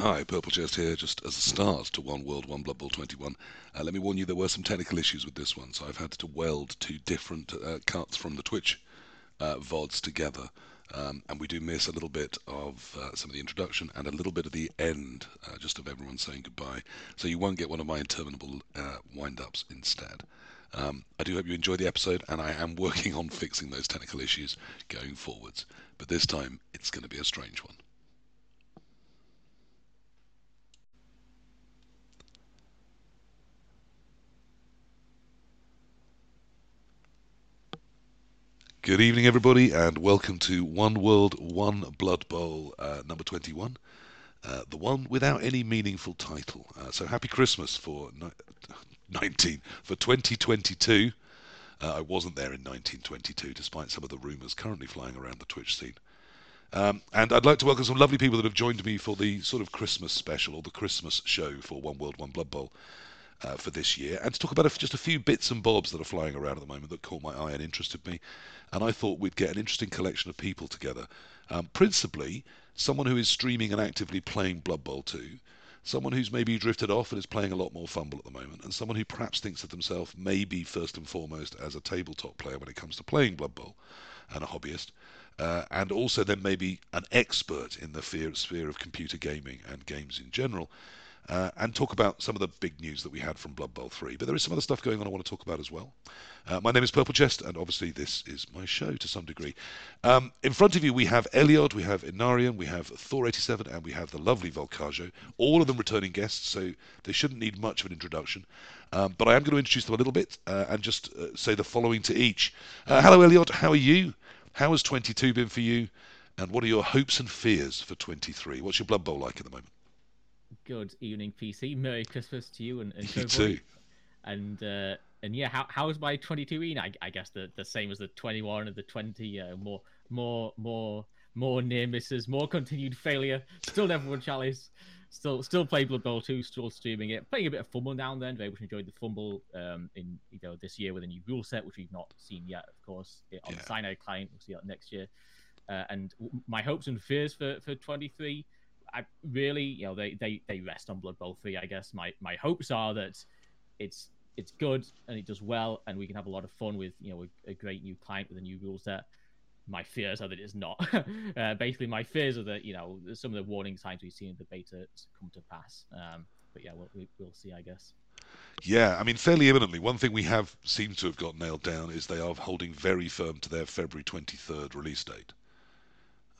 Hi, Purple Chest here, just as a start to One World, One Blood Bowl 21. Uh, let me warn you, there were some technical issues with this one, so I've had to weld two different uh, cuts from the Twitch uh, VODs together. Um, and we do miss a little bit of uh, some of the introduction and a little bit of the end, uh, just of everyone saying goodbye. So you won't get one of my interminable uh, wind ups instead. Um, I do hope you enjoy the episode, and I am working on fixing those technical issues going forwards. But this time, it's going to be a strange one. Good evening, everybody, and welcome to One World, One Blood Bowl uh, number 21. Uh, the one without any meaningful title. Uh, so happy Christmas for ni- 19 for 2022. Uh, I wasn't there in 1922, despite some of the rumours currently flying around the Twitch scene. Um, and I'd like to welcome some lovely people that have joined me for the sort of Christmas special or the Christmas show for One World, One Blood Bowl uh, for this year, and to talk about a, just a few bits and bobs that are flying around at the moment that caught my eye and interested me. And I thought we'd get an interesting collection of people together. Um, principally, someone who is streaming and actively playing Blood Bowl 2, someone who's maybe drifted off and is playing a lot more FUMBBL at the moment, and someone who perhaps thinks of themselves maybe first and foremost as a tabletop player when it comes to playing Blood Bowl and a hobbyist. Uh, and also then maybe an expert in the sphere of computer gaming and games in general, uh, and talk about some of the big news that we had from Blood Bowl 3. But there is some other stuff going on I want to talk about as well. Uh, my name is Purple Chest, and obviously this is my show to some degree. Um, in front of you, we have Elyod, we have Enarion, we have Thor87, and we have the lovely Volkajo, all of them returning guests, so they shouldn't need much of an introduction. Um, but I am going to introduce them a little bit uh, and just uh, say the following to each. Uh, hello, Elyod, how are you? How has 22 been for you? And what are your hopes and fears for 23? What's your Blood Bowl like at the moment? Good evening, PC. Merry Christmas to you and, and you too. And uh, and yeah, how how's my 22 been? I, I guess the, the same as the 21 and the 20. Uh, more more more more near misses, more continued failure. Still never won chalice. Still still play Blood Bowl 2. Still streaming it. Playing a bit of FUMBBL now and then. Very much enjoyed the FUMBBL um, in you know this year with a new rule set, which we've not seen yet, of course, on yeah. the Cyanide client. We'll see that next year. Uh, and my hopes and fears for for 23 I really, you know, they, they, they rest on Blood Bowl 3, I guess. My my hopes are that it's it's good and it does well and we can have a lot of fun with, you know, a, a great new client with a new rule set. My fears are that it's not. uh, basically, my fears are that, you know, some of the warning signs we've seen in the beta come to pass. Um, but yeah, we'll, we'll see, I guess. Yeah, I mean, fairly imminently. One thing we have seemed to have got nailed down is they are holding very firm to their February 23rd release date.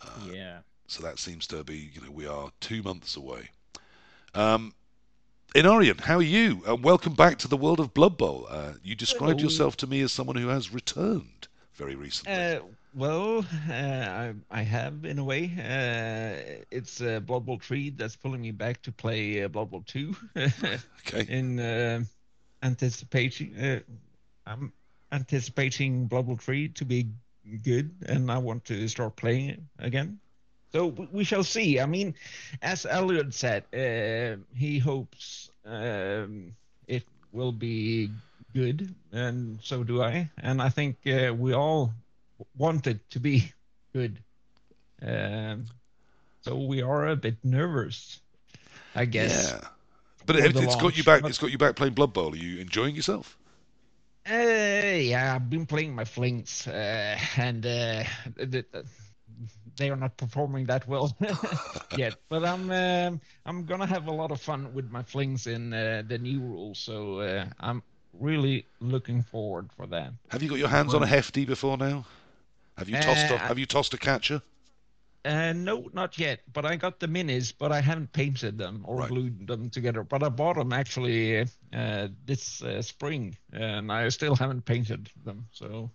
Uh, yeah. So that seems to be, you know, we are two months away. Um, Enarion, how are you? And welcome back to the world of Blood Bowl. Uh, you described Hello. yourself to me as someone who has returned very recently. Uh, well, uh, I, I, have in a way. Uh, it's uh, Blood Bowl 3 that's pulling me back to play uh, Blood Bowl 2. okay. In uh, anticipating, I'm anticipating Blood Bowl 3 to be good, and I want to start playing it again. So we shall see. I mean, as Elliot said, uh, he hopes um, it will be good, and so do I. And I think uh, we all want it to be good. Um, so we are a bit nervous, I guess. Yeah, but it, has got you back. It's got you back playing Blood Bowl. Are you enjoying yourself? Uh, yeah, I've been playing my flings, uh, and uh, the, the, they are not performing that well yet. But I'm um, I'm gonna have a lot of fun with my flings in uh, the new rules, so uh, I'm really looking forward for that. Have you got your hands well, on a hefty before now? Have you tossed? Uh, a, have you tossed a catcher? Uh, no, not yet. But I got the minis, but I haven't painted them or right. glued them together. But I bought them actually uh, this uh, spring, and I still haven't painted them. So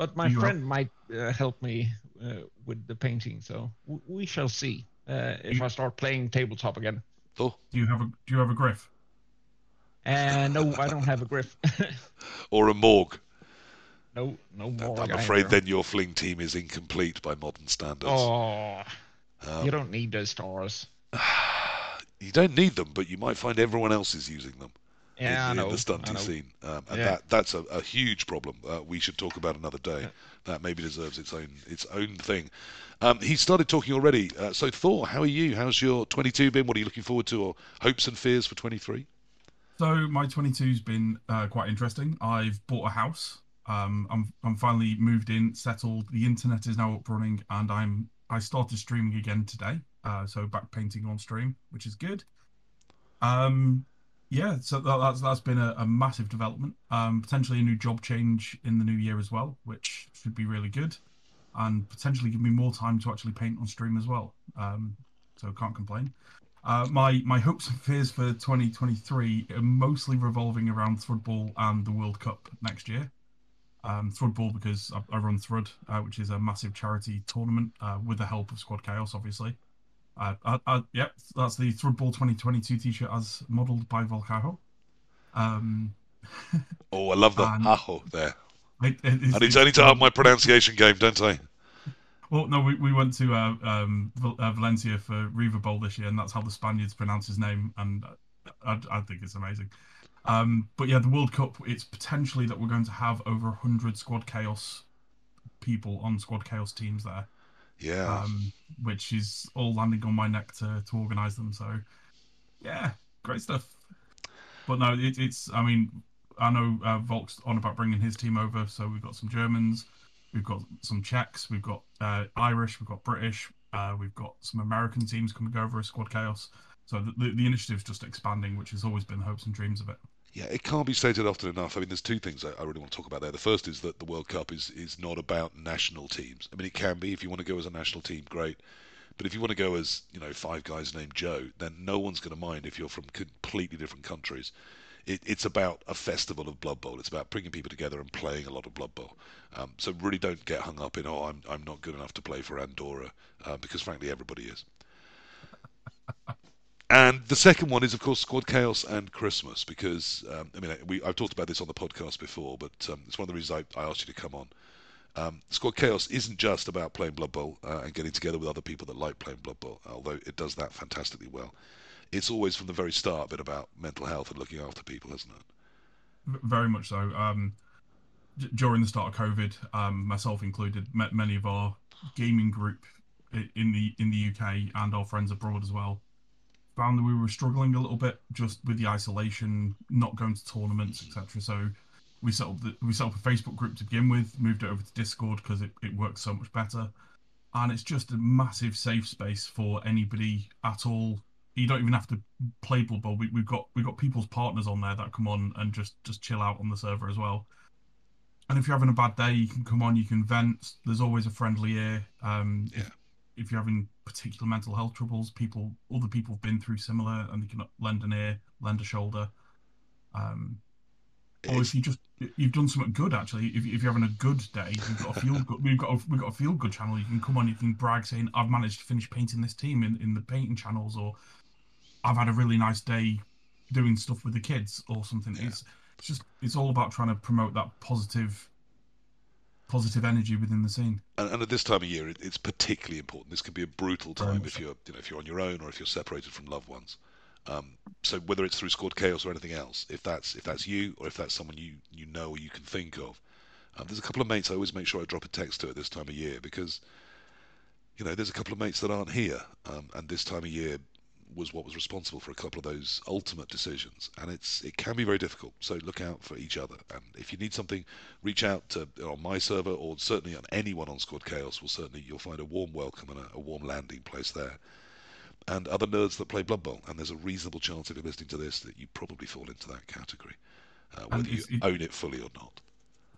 but my you friend might uh, help me uh, with the painting, so w- we shall see uh, if you... I start playing tabletop again. Oh. Do you have a Do you have a griff? Uh, no, I don't have a griff. or a morgue. No, no morgue. I'm afraid either. then your fling team is incomplete by modern standards. Oh, um, you don't need those stars. You don't need them, but you might find everyone else is using them. Yeah, in, in the I stunty scene, um, and Yeah. that that's a, a huge problem. Uh, we should talk about another day. Yeah. That maybe deserves its own its own thing. Um, he started talking already. Uh, so Thor, how are you? How's your 22 been? What are you looking forward to, or hopes and fears for 23? So my 22's been uh, quite interesting. I've bought a house. Um, I'm I'm finally moved in, settled. The internet is now up running, and I'm I started streaming again today. Uh, so back painting on stream, which is good. Um, yeah, so that, that's that's been a, a massive development. Um, potentially a new job change in the new year as well, which should be really good, and potentially give me more time to actually paint on stream as well. Um, so can't complain. Uh, my my hopes and fears for 2023 are mostly revolving around Thrudball and the World Cup next year. Um, because I, I run Thrud, uh, which is a massive charity tournament uh, with the help of Squad Chaos, obviously. Uh, I, I, yep, that's the Thrudball 2022 T-shirt as modelled by Volkajo. Um, Oh, I love the aho there. it, it, I need to, I need to up my pronunciation game, don't I? Well, no, we, we went to uh, um, uh, Valencia for River Bowl this year, and that's how the Spaniards pronounce his name, and I, I think it's amazing. Um, but yeah, the World Cup, it's potentially that we're going to have over 100 Squad Chaos people on Squad Chaos teams there, Yeah. um, which is all landing on my neck to, to organise them. So, yeah, great stuff. But no, it, it's, I mean, I know uh, Volk's on about bringing his team over, so we've got some Germans, we've got some Czechs, we've got uh, Irish, we've got British, uh, we've got some American teams coming over as Squad Chaos. So the, the, the initiative's just expanding, which has always been the hopes and dreams of it. Yeah, it can't be stated often enough. I mean, there's two things I, I really want to talk about there. The first is that the World Cup is, is not about national teams. I mean, it can be if you want to go as a national team, great. But if you want to go as you know five guys named Joe, then no one's going to mind if you're from completely different countries. It, it's about a festival of Blood Bowl. It's about bringing people together and playing a lot of Blood Bowl. Um, so really don't get hung up in oh I'm I'm not good enough to play for Andorra uh, because frankly everybody is. And the second one is, of course, Squad Chaos and Christmas, because um, I mean, we, I've talked about this on the podcast before, but um, it's one of the reasons I, I asked you to come on. Um, Squad Chaos isn't just about playing Blood Bowl uh, and getting together with other people that like playing Blood Bowl, although it does that fantastically well. It's always from the very start been about mental health and looking after people, hasn't it? Very much so. Um, d- during the start of COVID, um, myself included, met many of our gaming group in the in the UK and our friends abroad as well found that we were struggling a little bit just with the isolation, not going to tournaments, etc. So we set up the, we set up a Facebook group to begin with, moved it over to Discord because it, it works so much better, and it's just a massive safe space for anybody at all. You don't even have to play Blood Bowl. We, we've got we've got people's partners on there that come on and just just chill out on the server as well. And if you're having a bad day, you can come on, you can vent. There's always a friendly ear. Um, Yeah. if, if you're having particular mental health troubles, people, other people have been through similar, and they can lend an ear, lend a shoulder. Um, or if you just you've done something good actually, if, if you're having a good day, you've got a feel good. We've got a, we've got a feel good channel. You can come on, you can brag saying I've managed to finish painting this team in, in the painting channels, or I've had a really nice day doing stuff with the kids or something. Yeah. It's it's just it's all about trying to promote that positive positive energy within the scene. and, and at this time of year, it, it's particularly important. This can be a brutal time if you're, you know, if you're on your own or if you're separated from loved ones. Um, so whether it's through Squad Chaos or anything else, if that's if that's you or if that's someone you you know or you can think of, um, there's a couple of mates I always make sure I drop a text to at this time of year because, you know, there's a couple of mates that aren't here, um, and this time of year was what was responsible for a couple of those ultimate decisions, and it's it can be very difficult. So look out for each other, and if you need something, reach out to on my server or certainly on anyone on Squad Chaos. Will certainly you'll find a warm welcome and a, a warm landing place there. And other nerds that play Blood Bowl, and there's a reasonable chance if you're listening to this that you probably fall into that category, uh, whether you it- own it fully or not.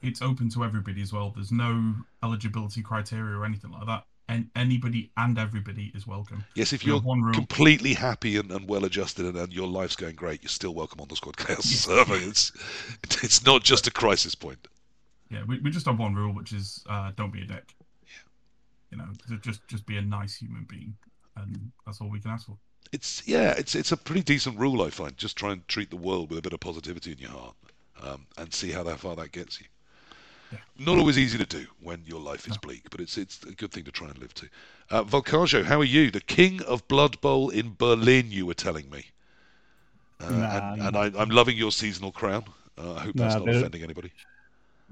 It's open to everybody as well. There's no eligibility criteria or anything like that. And anybody and everybody is welcome. Yes, if We you're completely happy and, and well adjusted and, and your life's going great, you're still welcome on the Squad Chaos server. It's it's not just a crisis point. Yeah, we, we just have one rule, which is uh, don't be a dick. Yeah. You know, just just be a nice human being, and that's all we can ask for. It's yeah, it's it's a pretty decent rule I find. Just try and treat the world with a bit of positivity in your heart, um, and see how that far that gets you. Not always easy to do when your life is bleak, but it's it's a good thing to try and live to. Uh, how are you? The king of Blood Bowl in Berlin, you were telling me. Uh, Nah, and and. I, I'm loving your seasonal crown. Uh, I hope that's Nah, not there- offending anybody.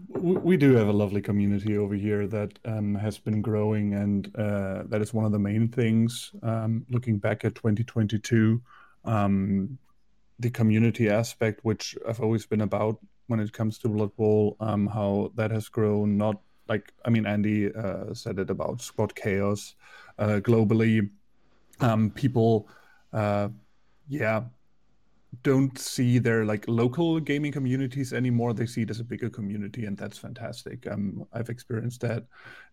we, we do have a lovely community over here that um, has been growing, and uh, that is one of the main things. Um, looking back at 2022, um, the community aspect, which I've always been about when it comes to Blood Bowl, um, how that has grown. Not like I mean, Andy uh, said it about Squad Chaos uh, globally. Um, people, uh, yeah, don't see their like local gaming communities anymore. They see it as a bigger community, and that's fantastic. Um, I've experienced that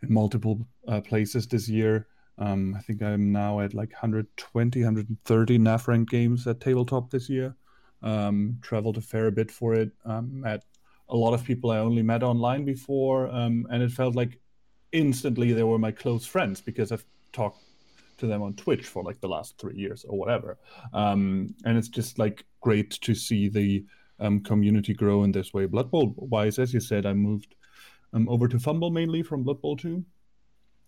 in multiple uh, places this year. Um, I think I'm now at like 120, 130 NAF games at tabletop this year. Um, traveled a fair bit for it. Um, met a lot of people I only met online before, um, and it felt like instantly they were my close friends because I've talked to them on Twitch for like the last three years or whatever. Um, and it's just like great to see the um, community grow in this way. Blood Bowl wise, as you said, I moved um, over to FUMBBL mainly from Blood Bowl 2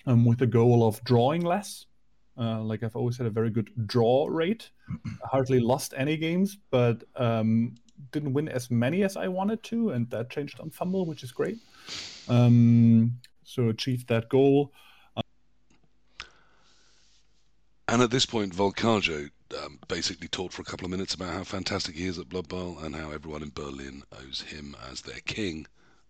um, with the goal of drawing less. Uh, like I've always had a very good draw rate. Hardly lost any games, but um, didn't win as many as I wanted to, and that changed on FUMBBL, which is great. Um, so achieved that goal. And at this point, Volkajo um, basically talked for a couple of minutes about how fantastic he is at Blood Bowl and how everyone in Berlin owes him as their king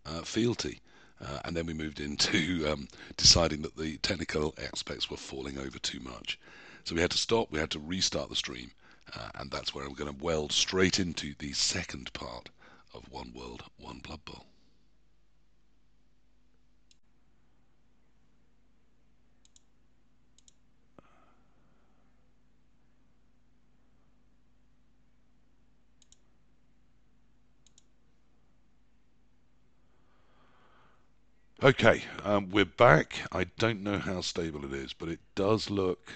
uh, fealty. Uh, and then we moved into um, deciding that the technical aspects were falling over too much. So we had to stop, we had to restart the stream, uh, and that's where I'm going to weld straight into the second part of One World, One Blood Bowl. Okay, um, we're back. I don't know how stable it is, but it does look.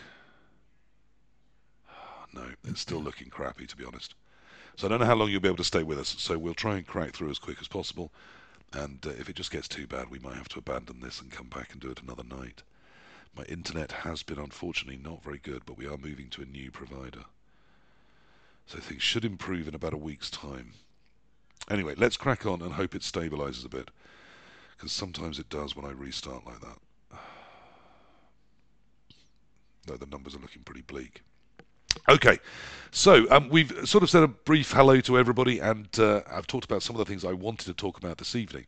No, it's still looking crappy, to be honest. So I don't know how long you'll be able to stay with us. So we'll try and crack through as quick as possible. And uh, if it just gets too bad, we might have to abandon this and come back and do it another night. My internet has been unfortunately not very good, but we are moving to a new provider. So things should improve in about a week's time. Anyway, let's crack on and hope it stabilizes a bit because sometimes it does when I restart like that. No, the numbers are looking pretty bleak. Okay, so um, we've sort of said a brief hello to everybody, and uh, I've talked about some of the things I wanted to talk about this evening.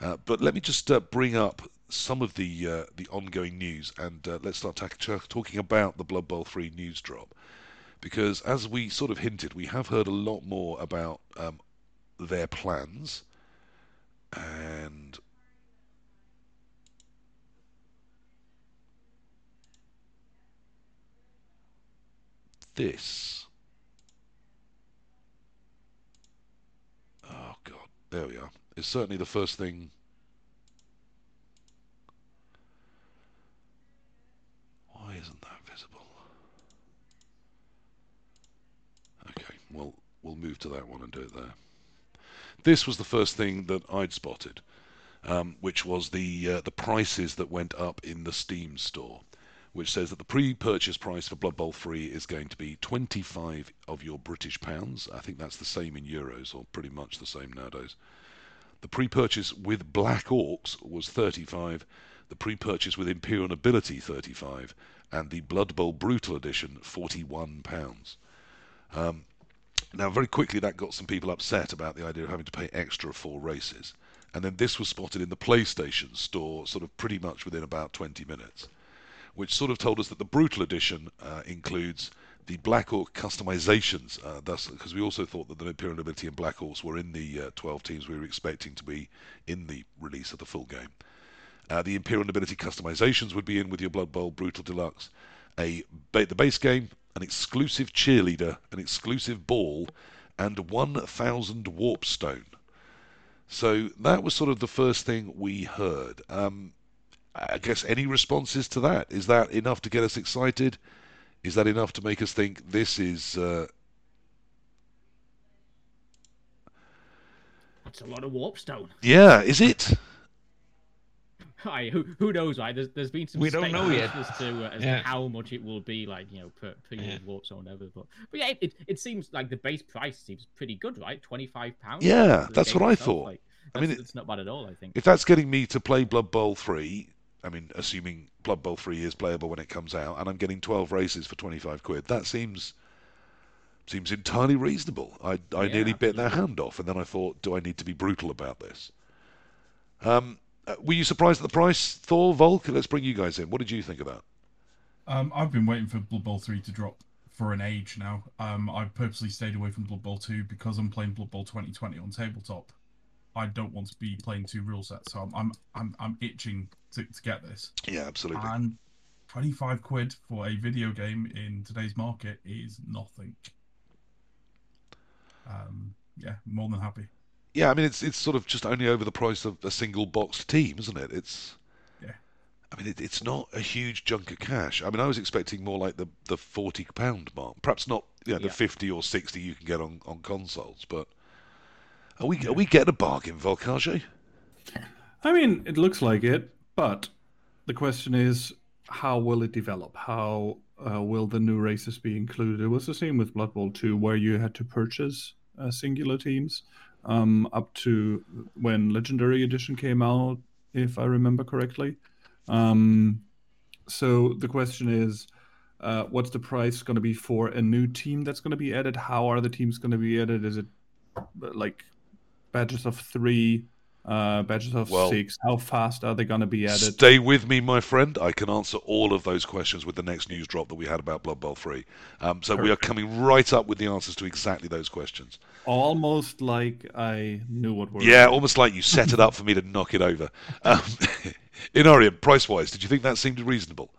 Uh, but let me just uh, bring up some of the uh, the ongoing news, and uh, let's start talking about the Blood Bowl 3 news drop. Because as we sort of hinted, we have heard a lot more about um, their plans, and this. Oh god, there we are. Is certainly the first thing. Why isn't that visible? Okay, well we'll move to that one and do it there. This was the first thing that I'd spotted, um, which was the uh, the prices that went up in the Steam store which says that the pre-purchase price for Blood Bowl 3 is going to be 25 of your British pounds. I think that's the same in euros, or pretty much the same nowadays. The pre-purchase with Black Orcs was 35, the pre-purchase with Imperial Nobility 35, and the Blood Bowl Brutal Edition 41 pounds. Um, now, very quickly, that got some people upset about the idea of having to pay extra for races. And then this was spotted in the PlayStation store, sort of pretty much within about 20 minutes which sort of told us that the Brutal Edition uh, includes the Black Orc customizations. Uh, thus, because we also thought that the Imperial Nobility and Black Orcs were in the uh, 12 teams we were expecting to be in the release of the full game. Uh, the Imperial Nobility customizations would be in with your Blood Bowl Brutal Deluxe, a ba- the base game, an exclusive cheerleader, an exclusive ball, and 1,000 warp stone. So that was sort of the first thing we heard. Um, I guess any responses to that? Is that enough to get us excited? Is that enough to make us think this is? Uh... That's a lot of warpstone. Yeah, is it? I, who who knows, right? There's there's been some We don't know yet. as to uh, as Yeah. how much it will be, like you know, per per Yeah. unit warpstone, whatever. But but yeah, it, it seems like the base price seems pretty good, right? Twenty five pounds. Yeah, that's what I thought. Like, I I mean, mean, it- it's not bad at all. I think. If that's getting me to play Blood Bowl 3, I mean, assuming Blood Bowl 3 is playable when it comes out, and I'm getting 12 races for 25 quid, that seems seems entirely reasonable. I, I Yeah, nearly bit their hand off, and then I thought, do I need to be brutal about this? Um, uh, were you surprised at the price, Thor, Volk? Let's bring you guys in. What did you think of that? Um, I've been waiting for Blood Bowl 3 to drop for an age now. Um, I've purposely stayed away from Blood Bowl 2 because I'm playing Blood Bowl 2020 on tabletop. I don't want to be playing two rule sets, so I'm I'm I'm, I'm itching to, to get this. Yeah, absolutely. And 25 quid for a video game in today's market is nothing. Um, yeah, more than happy. Yeah, I mean, it's it's sort of just only over the price of a single boxed team, isn't it? It's Yeah. I mean, it, it's not a huge chunk of cash. I mean, I was expecting more like the the forty pound mark, perhaps not you know, the Yeah. fifty or sixty you can get on, on consoles. But are we are we getting a bargain, Volkajo? I mean, it looks like it, but the question is, how will it develop? How uh, will the new races be included? It was the same with Blood Bowl 2, where you had to purchase uh, singular teams um, up to when Legendary Edition came out, if I remember correctly. Um, so the question is, uh, what's the price going to be for a new team that's going to be added? How are the teams going to be added? Is it like badges of three, uh, badges of Well- six? How fast are they going to be added? Stay with me, my friend. I can answer all of those questions with the next news drop that we had about Blood Bowl 3. Um, so we are coming right up with the answers to exactly those questions. Almost like I knew what were. Yeah, almost like you set it up for me to knock it over. Um, Enarion, price wise, did you think that seemed reasonable?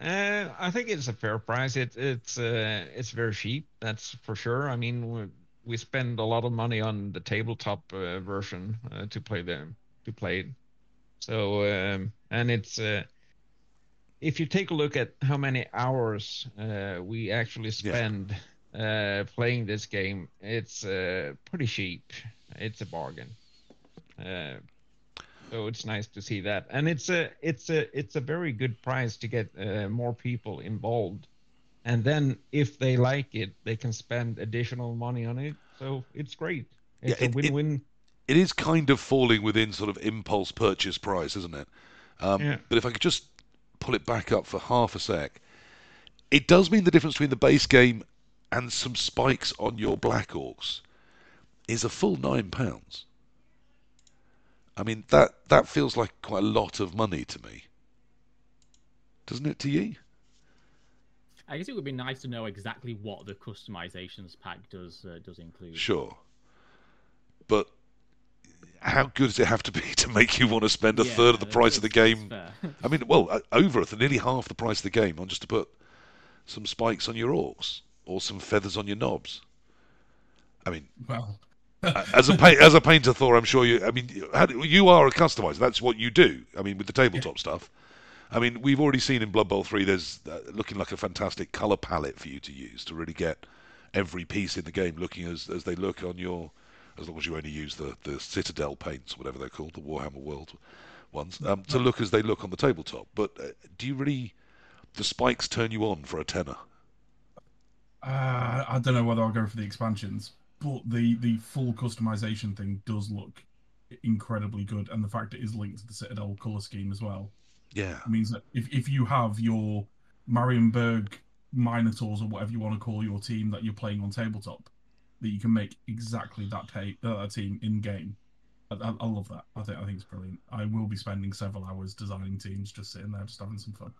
Uh, I think it's a fair price. It it's uh, it's very cheap. That's for sure. I mean, we, spend a lot of money on the tabletop uh, version uh, to play them to play it. So um, and it's uh, if you take a look at how many hours uh, we actually spend uh, playing this game, it's uh, pretty cheap. It's a bargain. Uh, so it's nice to see that, and it's a it's a it's a very good price to get uh, more people involved, and then if they like it, they can spend additional money on it. So it's great. It's Yeah, a it- it- win-win. It is kind of falling within sort of impulse purchase price, isn't it? Um, Yeah. But if I could just pull it back up for half a sec, it does mean the difference between the base game and some spikes on your Black Orcs is a full nine pounds. I mean that that feels like quite a lot of money to me, doesn't it to you? I guess it would be nice to know exactly what the customizations pack does uh, does include. Sure, but how good does it have to be to make you want to spend a Yeah, third of the price of the game? I mean, well, uh, over a th- nearly half the price of the game on just to put some spikes on your orcs or some feathers on your knobs. I mean, Well, as a pa- as a painter, Thor, I'm sure you. I mean, you- how, do- you are a customizer. That's what you do. I mean, with the tabletop stuff. I mean, we've already seen in Blood Bowl three. There's uh, looking like a fantastic color palette for you to use to really get every piece in the game looking as as they look on your. As long as you only use the the Citadel paints, whatever they're called, the Warhammer World ones, um, to look as they look on the tabletop. But uh, do you really? The spikes turn you on for a tenner. uh, I don't know whether I'll go for the expansions, but the the full customization thing does look incredibly good, and the fact it is linked to the Citadel color scheme as well Yeah. It means that if if you have your Marienburg Minotaurs or whatever you want to call your team that you're playing on tabletop, that you can make exactly that ta- uh, team in game. I, I, I love that. I think I think it's brilliant. I will be spending several hours designing teams, just sitting there, just having some fun.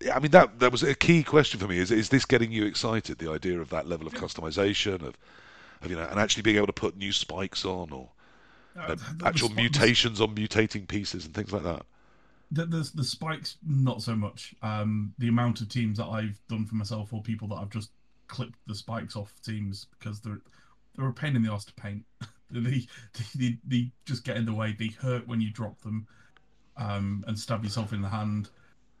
Yeah, I mean that that was a key question for me. Is is this getting you excited? The idea of that level of customization of, of you know, and actually being able to put new spikes on or Uh, the actual mutations on mutating pieces and things like that. The, the the spikes not so much. Um, the amount of teams that I've done for myself or people that I've just clipped the spikes off teams because they're they're a pain in the ass to paint. they, they they just get in the way. They hurt when you drop them, um, and stab yourself in the hand.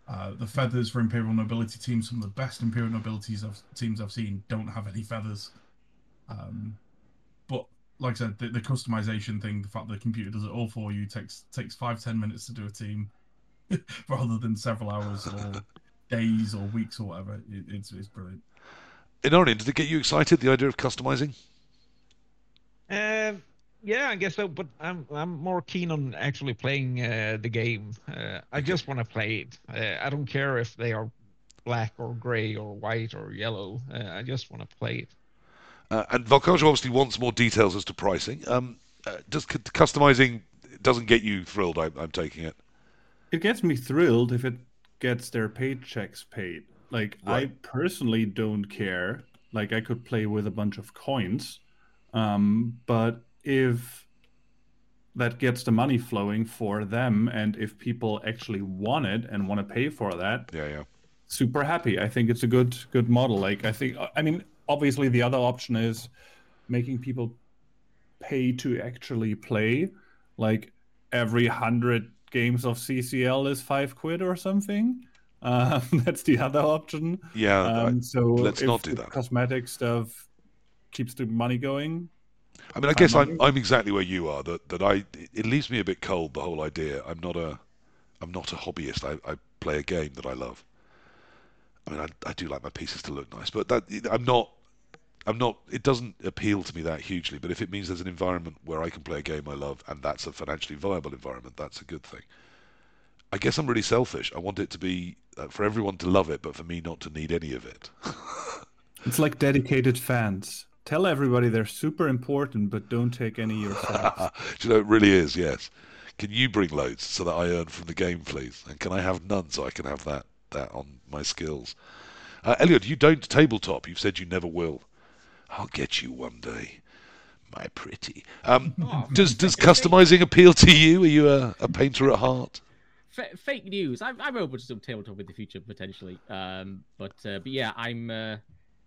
Uh, the feathers for Imperial Nobility teams, some of the best Imperial Nobilities I've, teams I've seen, don't have any feathers. Um, but like I said, the, the customization thing, the fact that the computer does it all for you takes takes five ten minutes to do a team. rather than several hours or days or weeks or whatever. It, it's it's brilliant. In Enarion, did it get you excited? The idea of customizing? Um, yeah, I guess so. But I'm I'm more keen on actually playing uh, the game. Uh, I just want to play it. Uh, I don't care if they are black or gray or white or yellow. Uh, I just want to play it. Uh, and Volkajo obviously wants more details as to pricing. Um, uh, does c- customizing doesn't get you thrilled? I, I'm taking it. It gets me thrilled if it gets their paychecks paid. Like I personally don't care. Like I could play with a bunch of coins, um, but if that gets the money flowing for them, and if people actually want it and want to pay for that, Yeah, yeah. super happy. I think it's a good good model. Like I think I mean obviously the other option is making people pay to actually play. Like every hundred games of CCL is five quid or something. Um, that's the other option. Yeah, I- Um, so let's not do that. Cosmetic stuff keeps the money going. I mean, I guess I'm. I'm exactly where you are. That that I it leaves me a bit cold. The whole idea. I'm not a I'm not a hobbyist. I, I play a game that I love. I mean, I, I do like my pieces to look nice, but that I'm not. I'm not. It doesn't appeal to me that hugely. But if it means there's an environment where I can play a game I love, and that's a financially viable environment, that's a good thing. I guess I'm really selfish. I want it to be uh, for everyone to love it, but for me not to need any of it. It's like dedicated fans. Tell everybody they're super important, but don't take any yourself. Do you know, it really is, yes. Can you bring loads so that I earn from the game, please? And can I have none so I can have that, that on my skills? Uh, Elliot, you don't tabletop. You've said you never will. I'll get you one day, my pretty. Um, Oh, does does customizing appeal to you? Are you a, a painter at heart? F- fake news. I'm, I'm open to some tabletop in the future potentially. Um, but uh, but yeah, I'm. Uh,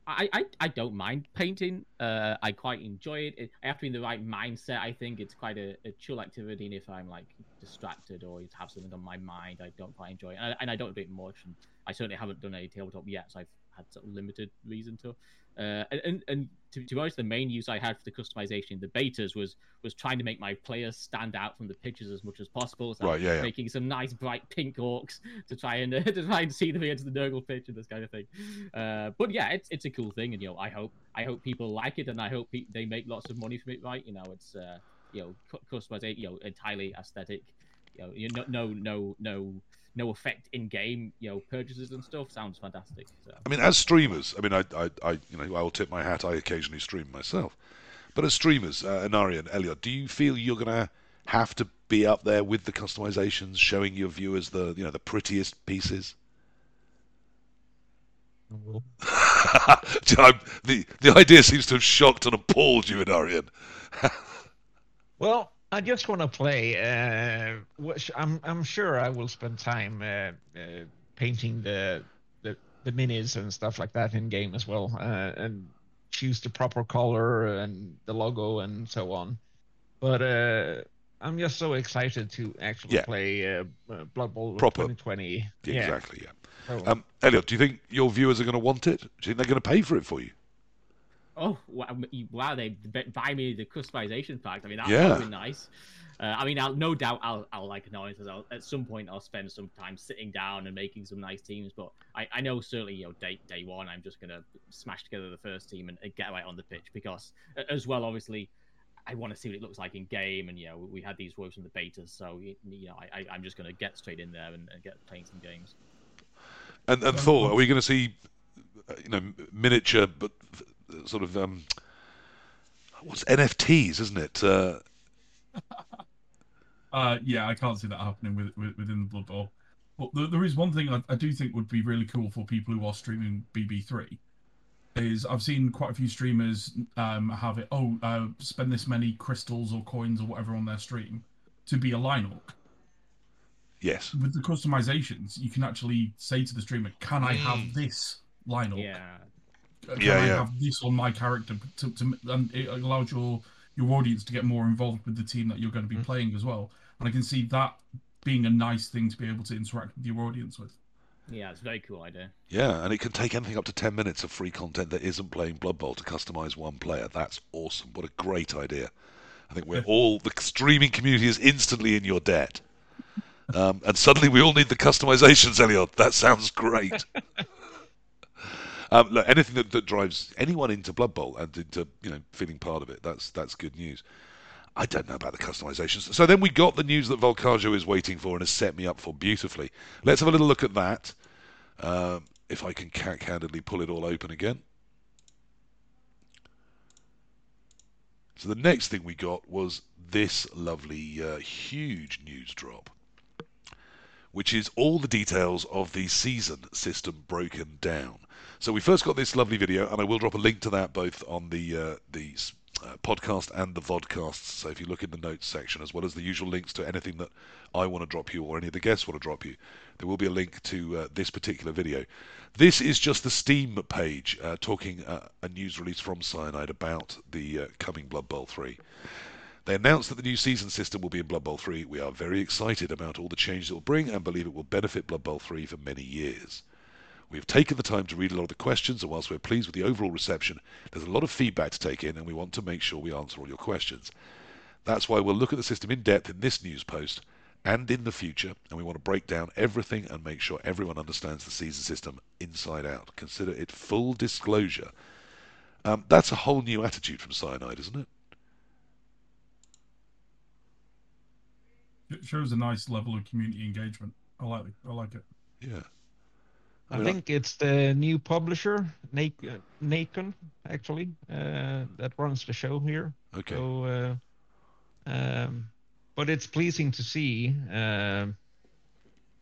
I, I I don't mind painting. Uh, I quite enjoy it. it. I have to be in the right mindset. I think it's quite a, a chill activity. And if I'm like distracted or have something on my mind, I don't quite enjoy it. And I, and I don't do it much. And I certainly haven't done any tabletop yet, so I've had sort of limited reason to. Uh, and and, to, to be honest, the main use I had for the customization in the betas was was trying to make my players stand out from the pictures as much as possible. So Right, yeah, yeah. making some nice bright pink orcs to try and uh, to try and see them against the Nurgle pitch and this kind of thing. Uh, but yeah, it's it's a cool thing, and you know, I hope I hope people like it, and I hope pe- they make lots of money from it. Right, you know, it's uh, you know, cu- customization, you know, entirely aesthetic. You know, you no no no no no effect in game. You know, purchases and stuff sounds fantastic. So. I mean, as streamers, I mean, I, I, I you know, I will tip my hat. I occasionally stream myself, but as streamers, uh, Anari and Elliot, do you feel you're gonna have to be up there with the customizations, showing your viewers the, you know, the prettiest pieces? The the idea seems to have shocked and appalled you, Enarion. Well, I just want to play. Uh, which I'm I'm sure I will spend time uh, uh, painting the, the the minis and stuff like that in game as well, uh, and choose the proper color and the logo and so on. But uh, I'm just so excited to actually Yeah. play uh, Blood Bowl Proper. 2020. Yeah, Exactly. Yeah. So, Um, Elliot, do you think your viewers are going to want it? Do you think they're going to pay for it for you? Oh wow! Wow, they buy me the customization pack. I mean, that Yeah. would be nice. Uh, I mean, I'll no doubt I'll I'll like annoyance. I'll at some point I'll spend some time sitting down and making some nice teams. But I, I know certainly you know day day one I'm just gonna smash together the first team and, and get right on the pitch because as well obviously I want to see what it looks like in game and you know we had these woes in the betas so you know I, I I'm just gonna get straight in there and, and get playing some games. And, and Thor, are we going to see, uh, you know, miniature, but sort of um, what's NFTs, isn't it? Uh, Uh, yeah, I can't see that happening with, with, within the Blood Bowl. But there, there is one thing I, I do think would be really cool for people who are streaming BB3. Is I've seen quite a few streamers um, have it. Oh, uh, spend this many crystals or coins or whatever on their stream to be a line orc. yes. With the customizations, you can actually say to the streamer, "Can I have this line orc? Yeah. Can Yeah, I yeah. have this on my character?" To, to, and it allows your your audience to get more involved with the team that you're going to be Mhm. playing as well. And I can see that being a nice thing to be able to interact with your audience with. Yeah, it's a very cool idea. Yeah, and it can take anything up to 10 minutes of free content that isn't playing Blood Bowl to customize one player. That's awesome. What a great idea. I think we're all, the streaming community is instantly in your debt. Um, and suddenly we all need the customizations, Elliot. That sounds great. um, look, anything that, that drives anyone into Blood Bowl and into you know feeling part of it, that's that's good news. I don't know about the customizations. So then we got the news that Volkajo is waiting for and has set me up for beautifully. Let's have a little look at that. Um, if I can candidly pull it all open again. So the next thing we got was this lovely, uh, huge news drop, which is all the details of the season system broken down. So we first got this lovely video, and I will drop a link to that both on the uh, the uh, podcast and the vodcasts. So if you look in the notes section, as well as the usual links to anything that I want to drop you or any of the guests want to drop you, there will be a link to uh, this particular video. This is just the Steam page uh, talking uh, a news release from Cyanide about the uh, coming Blood Bowl 3. They announced that the new season system will be in Blood Bowl 3. We are very excited about all the changes it will bring and believe it will benefit Blood Bowl 3 for many years. We have taken the time to read a lot of the questions, and whilst we're pleased with the overall reception, there's a lot of feedback to take in, and we want to make sure we answer all your questions. That's why we'll look at the system in depth in this news post and in the future, and we want to break down everything and make sure everyone understands the season system inside out. Consider it full disclosure. Um, that's a whole new attitude from Cyanide, isn't it? It shows a nice level of community engagement. I like it. I like it. Yeah. I, mean, think it's the new publisher, Nacon, actually, uh, that runs the show here. Okay. So, uh, um, but it's pleasing to see uh,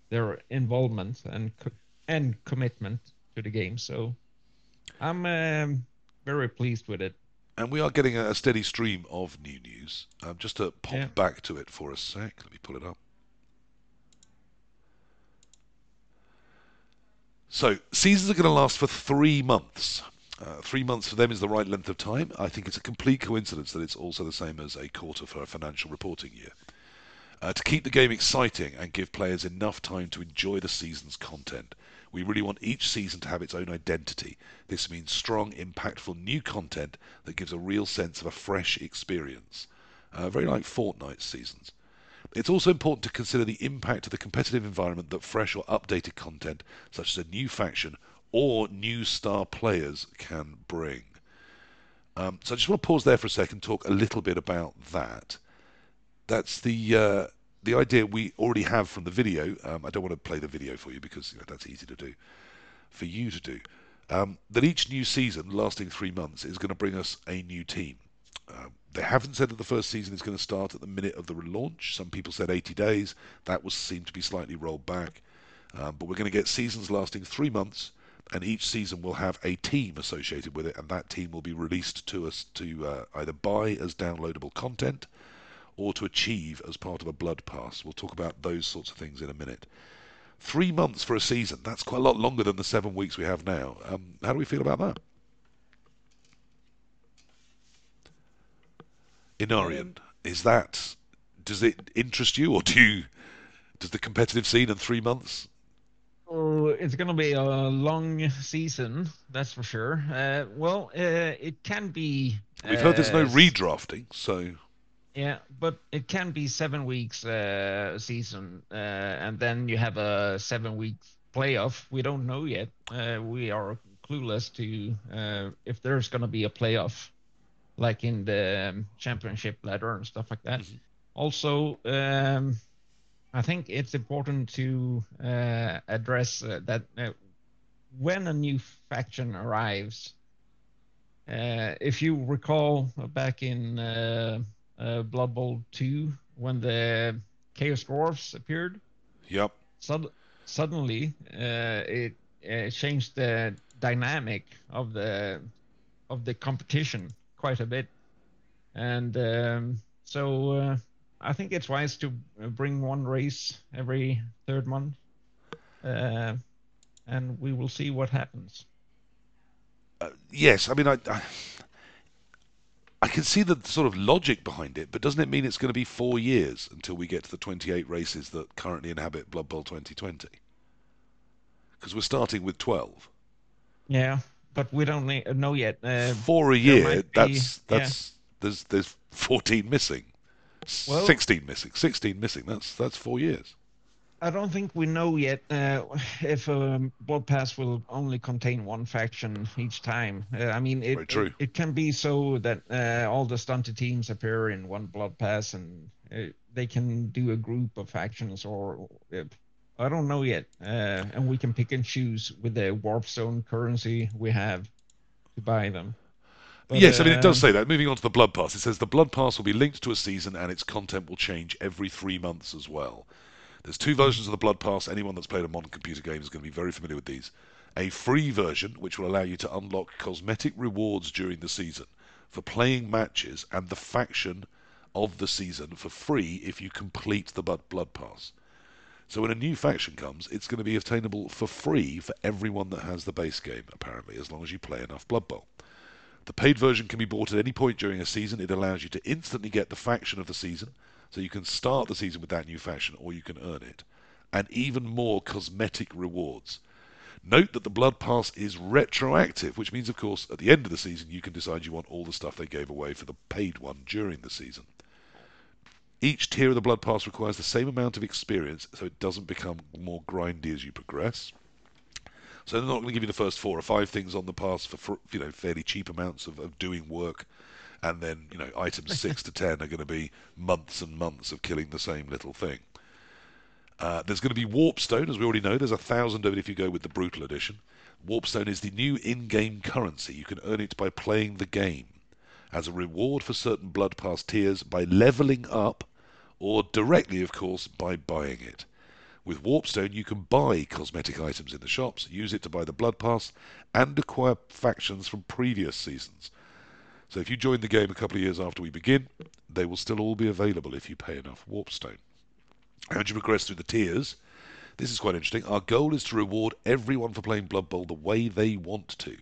their involvement and co- and commitment to the game. So, I'm um, very pleased with it. And we are getting a steady stream of new news. Um, just to pop Yeah. back to it for a sec, let me pull it up. So, seasons are going to last for three months. Uh, three months for them is the right length of time. I think it's a complete coincidence that it's also the same as a quarter for a financial reporting year. Uh, to keep the game exciting and give players enough time to enjoy the season's content, we really want each season to have its own identity. This means strong, impactful new content that gives a real sense of a fresh experience, uh, very like Fortnite seasons. It's also important to consider the impact of the competitive environment that fresh or updated content, such as a new faction or new star players, can bring. Um, so I just want to pause there for a second, talk a little bit about that. That's the uh, the idea we already have from the video. Um, I don't want to play the video for you because you know, that's easy to do for you to do. Um, that each new season, lasting three months, is going to bring us a new team. Uh, they haven't said that the first season is going to start at the minute of the relaunch. Some people said 80 days. That was seemed to be slightly rolled back. Um, but we're going to get seasons lasting three months, and each season will have a team associated with it, and that team will be released to us to uh, either buy as downloadable content or to achieve as part of a blood pass. We'll talk about those sorts of things in a minute. Three months for a season, that's quite a lot longer than the seven weeks we have now. Um, how do we feel about that? Enarion, is that does it interest you, or do you does the competitive scene in three months? Oh, it's going to be a long season, that's for sure. Uh, well, uh, it can be. We've heard there's no uh, redrafting, so Yeah, but it can be seven weeks uh, season, uh, and then you have a seven week playoff. We don't know yet. Uh, we are clueless to uh, if there's going to be a playoff, like in the um, championship ladder and stuff like that. Mhm. Also, um, I think it's important to uh, address uh, that when a new faction arrives. Uh, if you recall back in uh, Blood Bowl 2 when the Chaos Dwarfs appeared. yep. Sud- suddenly, uh, it uh, changed the dynamic of the of the competition quite a bit, and um, so uh, I think it's wise to bring one race every third month, uh, and we will see what happens. Uh, yes, I mean, I, I, I can see the sort of logic behind it, but doesn't it mean it's going to be four years until we get to the 28 races that currently inhabit Blood Bowl 2020? Because we're starting with 12. Yeah, but we don't know yet. Uh, Four a year, might be- that's yeah. that's there's there's 14 missing, Well- 16 missing, 16 missing. That's that's four years. I don't think we know yet uh, if um, Blood Pass will only contain one faction each time. Uh, I mean, it, it it can be so that uh, all the stunted teams appear in one Blood Pass, and uh, they can do a group of factions, or uh, I don't know yet. Uh, and we can pick and choose with the Warpstone currency we have to buy them. But, yes, I mean, it does um, say that. Moving on to the Blood Pass, it says the Blood Pass will be linked to a season and its content will change every three months as well. There's two versions of the Blood Pass. Anyone that's played a modern computer game is going to be very familiar with these. A free version, which will allow you to unlock cosmetic rewards during the season for playing matches and the faction of the season for free if you complete the Blood Pass. So when a new faction comes, it's going to be obtainable for free for everyone that has the base game, apparently, as long as you play enough Blood Bowl. The paid version can be bought at any point during a season. It allows you to instantly get the faction of the season, so you can start the season with that new fashion or you can earn it, and even more cosmetic rewards. Note that the Blood Pass is retroactive, which means, of course, at the end of the season you can decide you want all the stuff they gave away for the paid one during the season. Each tier of the Blood Pass requires the same amount of experience, so it doesn't become more grindy as you progress. So they're not going to give you the first four or five things on the pass for, you know fairly cheap amounts of, of doing work, and then you know items six to ten are going to be months and months of killing the same little thing. Uh, there's going to be Warpstone, as we already know. There's a thousand of it if you go with the Brutal Edition. Warpstone is the new in-game currency. You can earn it by playing the game. As a reward for certain Blood Pass tiers by leveling up, or directly, of course, by buying it. With Warpstone, you can buy cosmetic items in the shops, use it to buy the Blood Pass, and acquire factions from previous seasons. So if you join the game a couple of years after we begin, they will still all be available if you pay enough Warpstone. As you progress through the tiers, this is quite interesting. Our goal is to reward everyone for playing Blood Bowl the way they want to.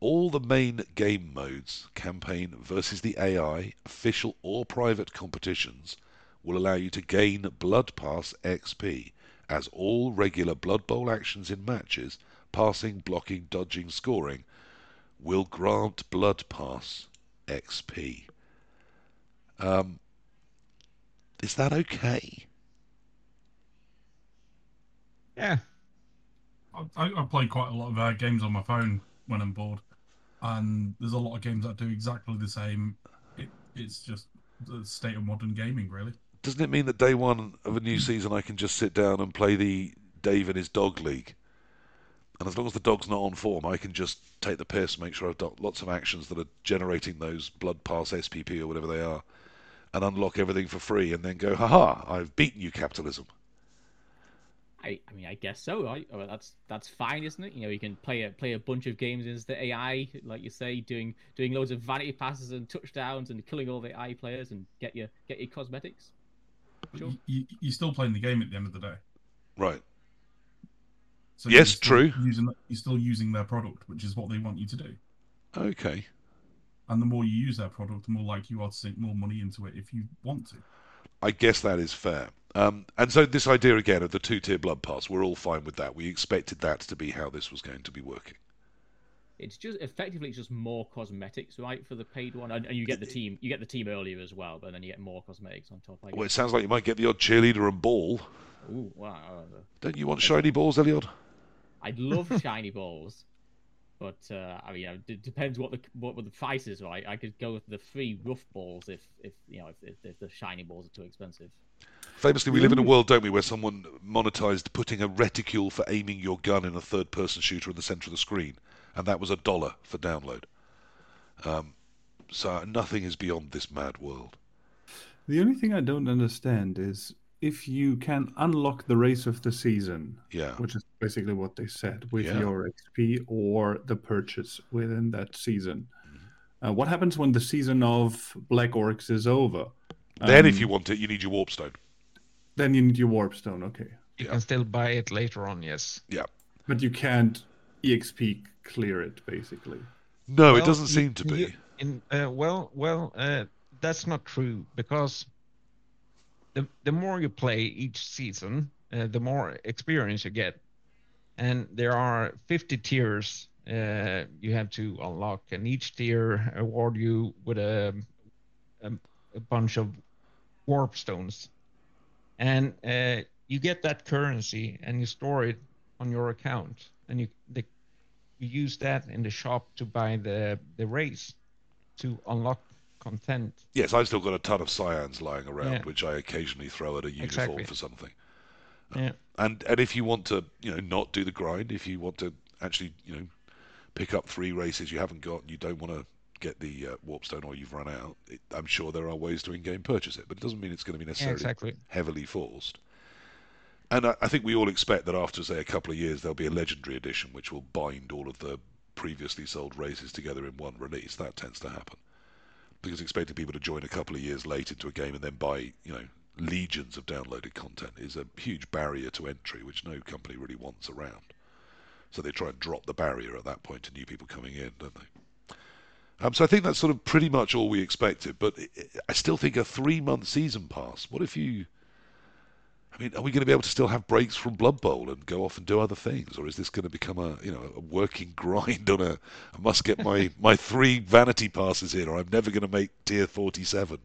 All the main game modes, campaign versus the AI, official or private competitions, will allow you to gain Blood Pass XP, as all regular Blood Bowl actions in matches, passing, blocking, dodging, scoring, will grant Blood Pass XP. Um, is that okay? Yeah, I, I I play quite a lot of uh, games on my phone when I'm bored, and there's a lot of games that do exactly the same. It, it's just the state of modern gaming, really. Doesn't it mean that day one of a new season I can just sit down and play the Dave and his dog league? And as long as the dog's not on form, I can just take the piss, make sure I've got lots of actions that are generating those Blood Pass SPP or whatever they are, and unlock everything for free, and then go, haha, I've beaten you, capitalism. I, I mean, I guess so. Right? Oh, well, that's that's fine, isn't it? You know, you can play a play a bunch of games as the AI, like you say, doing doing loads of vanity passes and touchdowns and killing all the AI players and get your get your cosmetics. Sure. you, you're still playing the game at the end of the day. Right. So Yes, true. Using, you're still using their product, which is what they want you to do. Okay. And the more you use their product, the more likely you are to sink more money into it if you want to. I guess that is fair. Um, and so this idea again of the two-tier blood pass, we're all fine with that. We expected that to be how this was going to be working. It's just effectively it's just more cosmetics, right, for the paid one, and, and you get the team you get the team earlier as well, but then you get more cosmetics on top. I Well, it sounds like you might get the odd cheerleader and ball. Ooh, wow. Don't you want shiny balls, Elliot? I'd love shiny balls, but uh, I mean, you know, it depends what the what, what the price is, right? I could go with the free rough balls if if you know if, if, if the shiny balls are too expensive. Famously, we live in a world, don't we, where someone monetized putting a reticule for aiming your gun in a third-person shooter in the center of the screen, and that was a dollar for download. Um, so nothing is beyond this mad world. The only thing I don't understand is if you can unlock the race of the season, Yeah. which is basically what they said, with Yeah. your XP or the purchase within that season. Mm-hmm. Uh, what happens when the season of Black Orcs is over? Then, if Um, you want it, you need your warpstone. then you need your warpstone, okay, you Yeah. can still buy it later on. Yes. Yeah. but you can't EXP clear it basically. No, it doesn't seem to be. you- in uh, well, well, uh, that's not true because the the more you play each season, uh, the more experience you get, and there are 50 tiers uh, you have to unlock, and each tier award you with a a, a bunch of warp stones, and uh, you get that currency and you store it on your account, and you the, you use that in the shop to buy the the race to unlock content. Yes, I've still got a ton of cyans lying around, Yeah. which I occasionally throw at a uniform Exactly. for something. Yeah. And and if you want to, you know, not do the grind, if you want to actually, you know, pick up three races you haven't got, and you don't want to get the uh, warpstone or you've run out, it, I'm sure there are ways to in-game purchase it, but it doesn't mean it's going to be Yeah, necessarily exactly. heavily forced. And I, I think we all expect that after, say, a couple of years, there'll be a legendary edition which will bind all of the previously sold races together in one release. That tends to happen because expecting people to join a couple of years late into a game and then buy, you know, legions of downloaded content is a huge barrier to entry, which no company really wants around. So they try and drop the barrier at that point to new people coming in, don't they? Um, so I think that's sort of pretty much all we expected. But i still think a three-month season pass. What if you? I mean, are we going to be able to still have breaks from Blood Bowl and go off and do other things, or is this going to become a you know a working grind on a? I must get my my three vanity passes in, or I'm never going to make tier forty-seven.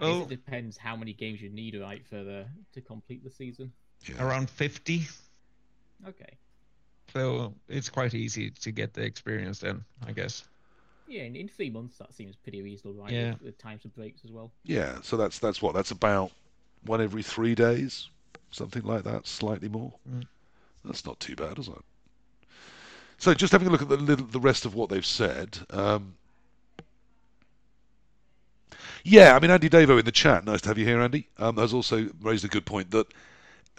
I Well, it depends how many games you need, right, for the to complete the season. Yeah. around 50, Okay. so it's quite easy to get the experience then, I guess. Yeah, in, in three months that seems pretty reasonable, right? Yeah. With, with times of breaks as well. Yeah, so that's that's what that's about one every three days, something like that, slightly more. Mm. That's not too bad, is it? So just having a look at the little, the rest of what they've said. Um, yeah, I mean Andy Davo in the chat. Nice to have you here, Andy. Um, has also raised a good point that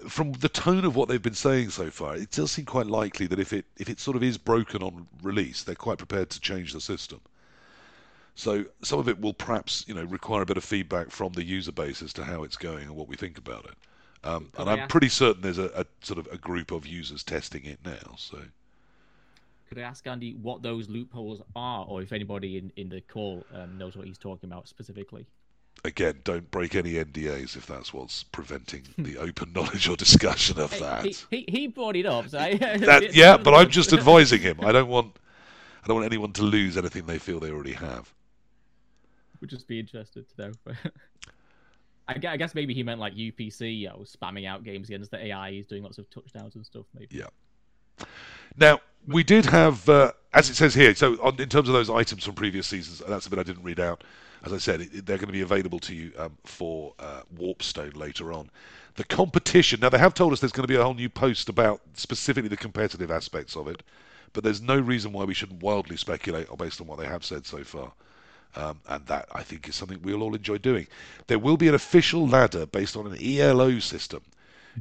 from the tone of what they've been saying so far, it does seem quite likely that if it if it sort of is broken on release, they're quite prepared to change the system. So some of it will perhaps, you know, require a bit of feedback from the user base as to how it's going and what we think about it. Um, and I'm pretty certain there's a, a sort of a group of users testing it now. So Could I ask Andy what those loopholes are, or if anybody in, in the call um, knows what he's talking about specifically? again, don't break any NDAs if that's what's preventing the open knowledge or discussion of that. He, he, he brought it up. So I, that yeah, but I'm just advising him. I don't want I don't want anyone to lose anything they feel they already have. Would just be interested to know. I guess maybe he meant like UPC, you know, spamming out games against the AI. He's doing lots of touchdowns and stuff. Maybe. Yeah. Now, we did have, uh, as it says here, so on, in terms of those items from previous seasons, that's a bit I didn't read out. As I said, it, they're going to be available to you um, for uh, Warpstone later on. The competition, now they have told us there's going to be a whole new post about specifically the competitive aspects of it, but there's no reason why we shouldn't wildly speculate based on what they have said so far. Um, and that I think is something we'll all enjoy doing. There will be an official ladder based on an ELO system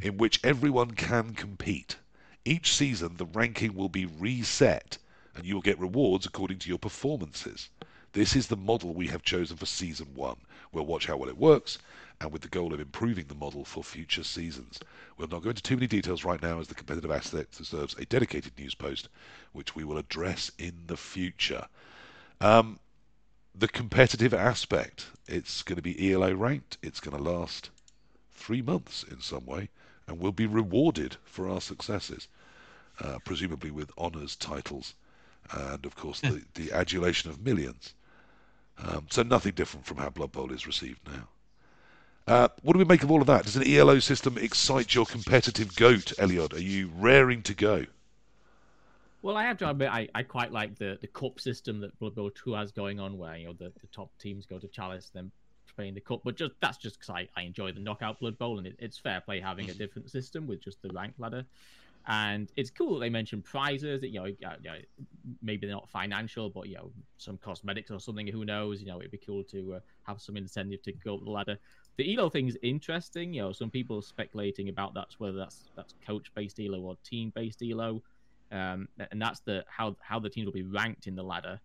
in which everyone can compete. Each season, the ranking will be reset, and you will get rewards according to your performances. This is the model we have chosen for season one. We'll watch how well it works, and with the goal of improving the model for future seasons. We'll not go into too many details right now, as the competitive aspect deserves a dedicated news post, which we will address in the future. Um, the competitive aspect, it's going to be ELO ranked. It's going to last three months in some way, and we'll be rewarded for our successes, uh, presumably with honours, titles, and of course the, the adulation of millions. Um, so nothing different from how Blood Bowl is received now. Uh, what do we make of all of that? Does an ELO system excite your competitive goat, Eliot? Are you raring to go? Well, I have to admit, I, I quite like the, the cup system that Blood Bowl 2 has going on, where you know the, the top teams go to Chalice, then playing the cup. But just that's just because I, I enjoy the knockout Blood Bowl, and it, it's fair play having a different system with just the rank ladder. And it's cool that they mentioned prizes that you know, you know, maybe they're not financial, but you know, some cosmetics or something. Who knows? You know, it'd be cool to uh, have some incentive to go up the ladder. The Elo thing is interesting. You know, some people are speculating about that's whether that's that's coach based Elo or team based Elo um, and that's the how how the teams will be ranked in the ladder.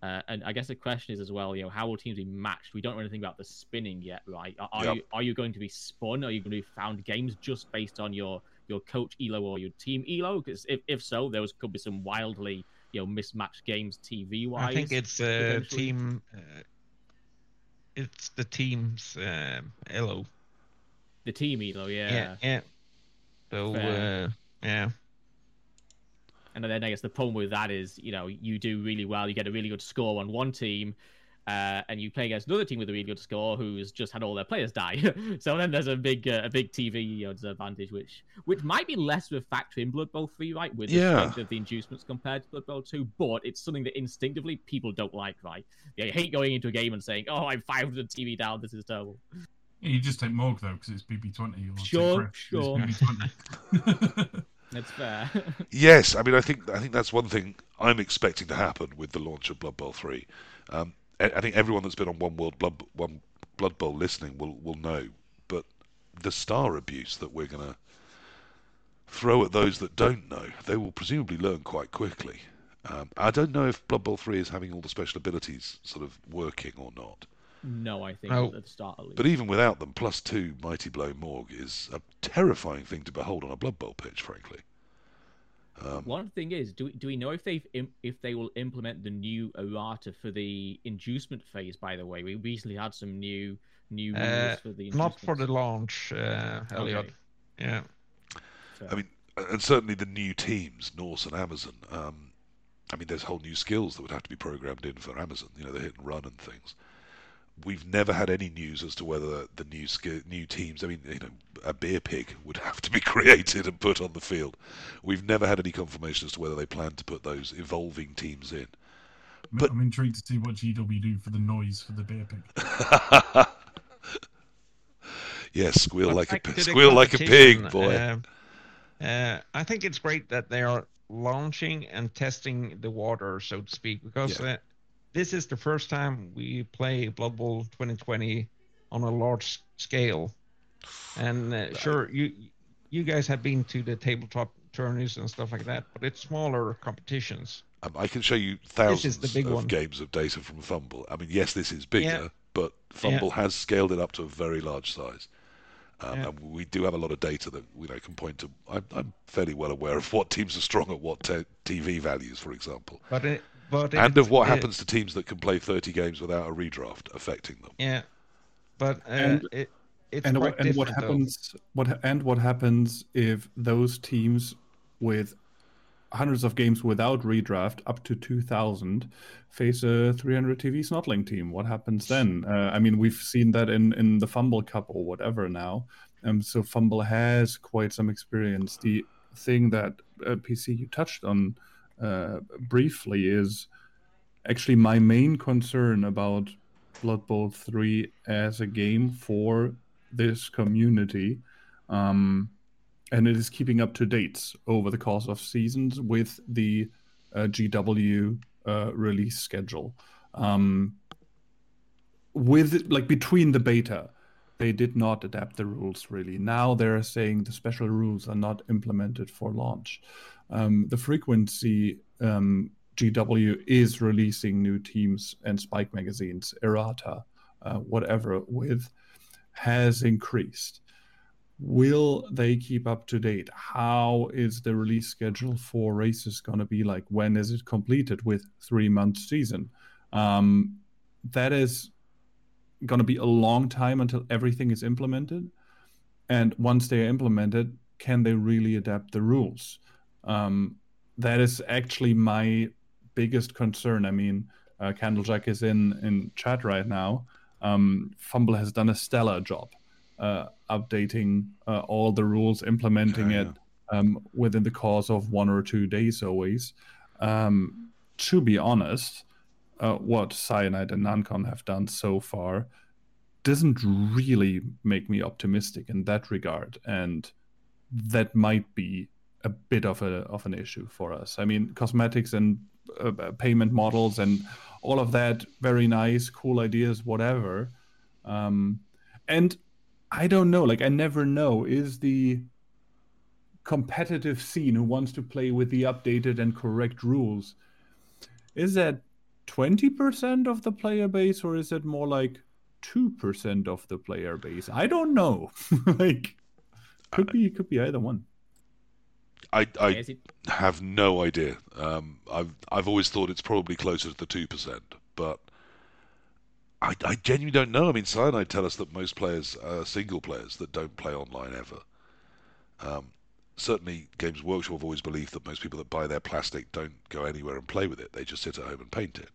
Uh, and I guess the question is as well, you know, how will teams be matched? We don't know anything about the spinning yet, right? Are, are Yep. you are you going to be spun? Are you going to be found games just based on your your coach elo or your team elo? Because if, if so, there was, could be some wildly you know mismatched games TV wise. I think it's uh, team. Uh, it's the team's um, elo. the team elo, yeah. Yeah, yeah. So uh, yeah, And then I guess the problem with that is, you know, you do really well, you get a really good score on one team, uh, and you play against another team with a really good score who's just had all their players die. so then there's a big uh, a big TV you know, disadvantage, which which might be less of a factor in Blood Bowl 3, right? With the Yeah. strength of the inducements compared to Blood Bowl 2, but it's something that instinctively people don't like, right? They hate going into a game and saying, "Oh, I'm 500 TV down. This is terrible." Yeah, you just take Morg though because it's BB20. Or take Sure, Griff, 'cause sure. It's BB20. That's fair. Yes, I mean, I think I think that's one thing I'm expecting to happen with the launch of Blood Bowl three. Um, I, think everyone that's been on One World Blood One Blood Bowl listening will will know, but the star abuse that we're going to throw at those that don't know, they will presumably learn quite quickly. Um, I don't know if Blood Bowl three is having all the special abilities sort of working or not. No, I think Oh. at the start at least. But even without them, plus two Mighty Blow Morg is a terrifying thing to behold on a Blood Bowl pitch, frankly. Um, One thing is, do we, do we know if they've im- if they will implement the new errata for the inducement phase? By the way, we recently had some new new rules Uh, for the Not for the launch, uh, Elliot. Okay. Yeah. So- I mean, and certainly the new teams, Norse and Amazon. Um, I mean, there's whole new skills that would have to be programmed in for Amazon. You know, the hit and run and things. We've never had any news as to whether the new ski- new teams. I mean, you know, a beer pig would have to be created and put on the field. We've never had any confirmation as to whether they plan to put those evolving teams in. But- I'm intrigued to see what GW do for the noise for the beer pig. yes, squeal But like a back pi- to the squeal like a pig, boy. uh, uh, I think it's great that they are launching and testing the water, so to speak, because Yeah. This is the first time we play Blood Bowl 2020 on a large scale. And uh, sure, you you guys have been to the tabletop tourneys and stuff like that, but it's smaller competitions. Um, I can show you thousands of one. games of data from FUMBBL. I mean, yes, this is bigger, Yeah. but FUMBBL has scaled it up to a very large size. Um, Yeah. And we do have a lot of data that you know can point to. I'm, I'm fairly well aware of what teams are strong at what te- TV values, for example, But it, but and it- of what it- happens to teams that can play 30 games without a redraft affecting them. Yeah, but uh, And- it it's and, quite what, and what different, though. happens what and what happens if those teams with hundreds of games without redraft up to 2000 face a 300 tv snotling team? What happens then? Uh, i mean we've seen that in in the FUMBBL cup or whatever now. Um so FUMBBL has quite some experience. The thing that uh, pc you touched on uh, briefly is actually my main concern about blood bowl 3 as a game for this community um, and it is keeping up to dates over the course of seasons with the uh, GW uh, release schedule. Um, with like between the beta, they did not adapt the rules really. Now they're saying the special rules are not implemented for launch. Um, the frequency um, GW is releasing new teams and Spike magazines, errata, uh, whatever, with has increased. Will they keep up to date? How is the release schedule for races going to be like? When is it completed with three month season? Um, that is going to be a long time until everything is implemented. And once they are implemented, can they really adapt the rules? Um, that is actually my biggest concern. I mean, uh, Candlejack is in in chat right now. Um, FUMBBL has done a stellar job uh, updating uh, all the rules, implementing Yeah, it um, within the course of one or two days, always. Um, to be honest, uh, what Cyanide and Nacon have done so far doesn't really make me optimistic in that regard, and that might be a bit of a of an issue for us. I mean, cosmetics and uh, uh, payment models and all of that, very nice, cool ideas, whatever. Um, and I don't know, like I never know, is the competitive scene who wants to play with the updated and correct rules, is that 20% of the player base or is it more like 2% of the player base? I don't know. like could be could be either one. I, I it- have no idea. Um, I've I've always thought it's probably closer to the two percent, but I, I genuinely don't know. I mean, Cyanide tell us that most players are single players that don't play online ever. Um, certainly, Games Workshop have always believed that most people that buy their plastic don't go anywhere and play with it. They just sit at home and paint it.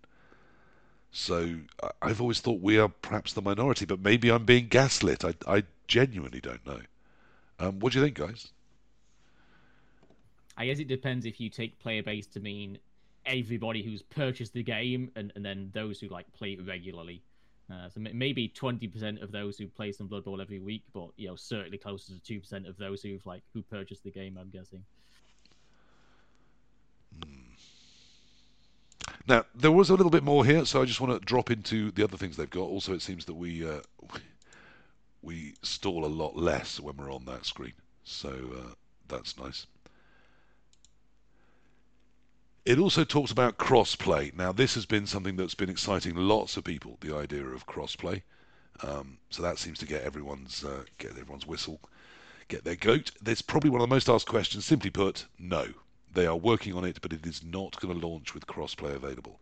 So I've always thought we are perhaps the minority, but maybe I'm being gaslit. I, I genuinely don't know. Um, what do you think, guys? I guess it depends if you take player base to mean everybody who's purchased the game and, and then those who like play it regularly. Uh, so maybe twenty percent of those who play some Blood Bowl every week, but you know certainly closer to two percent of those who've like who purchased the game. I'm guessing. Now there was a little bit more here, so I just want to drop into the other things they've got. Also, it seems that we uh, we stall a lot less when we're on that screen, so uh, that's nice. It also talks about crossplay. Now, this has been something that's been exciting lots of people. The idea of crossplay, um, so that seems to get everyone's uh, get everyone's whistle, get their goat. That's probably one of the most asked questions. Simply put, no. They are working on it, but it is not going to launch with crossplay available.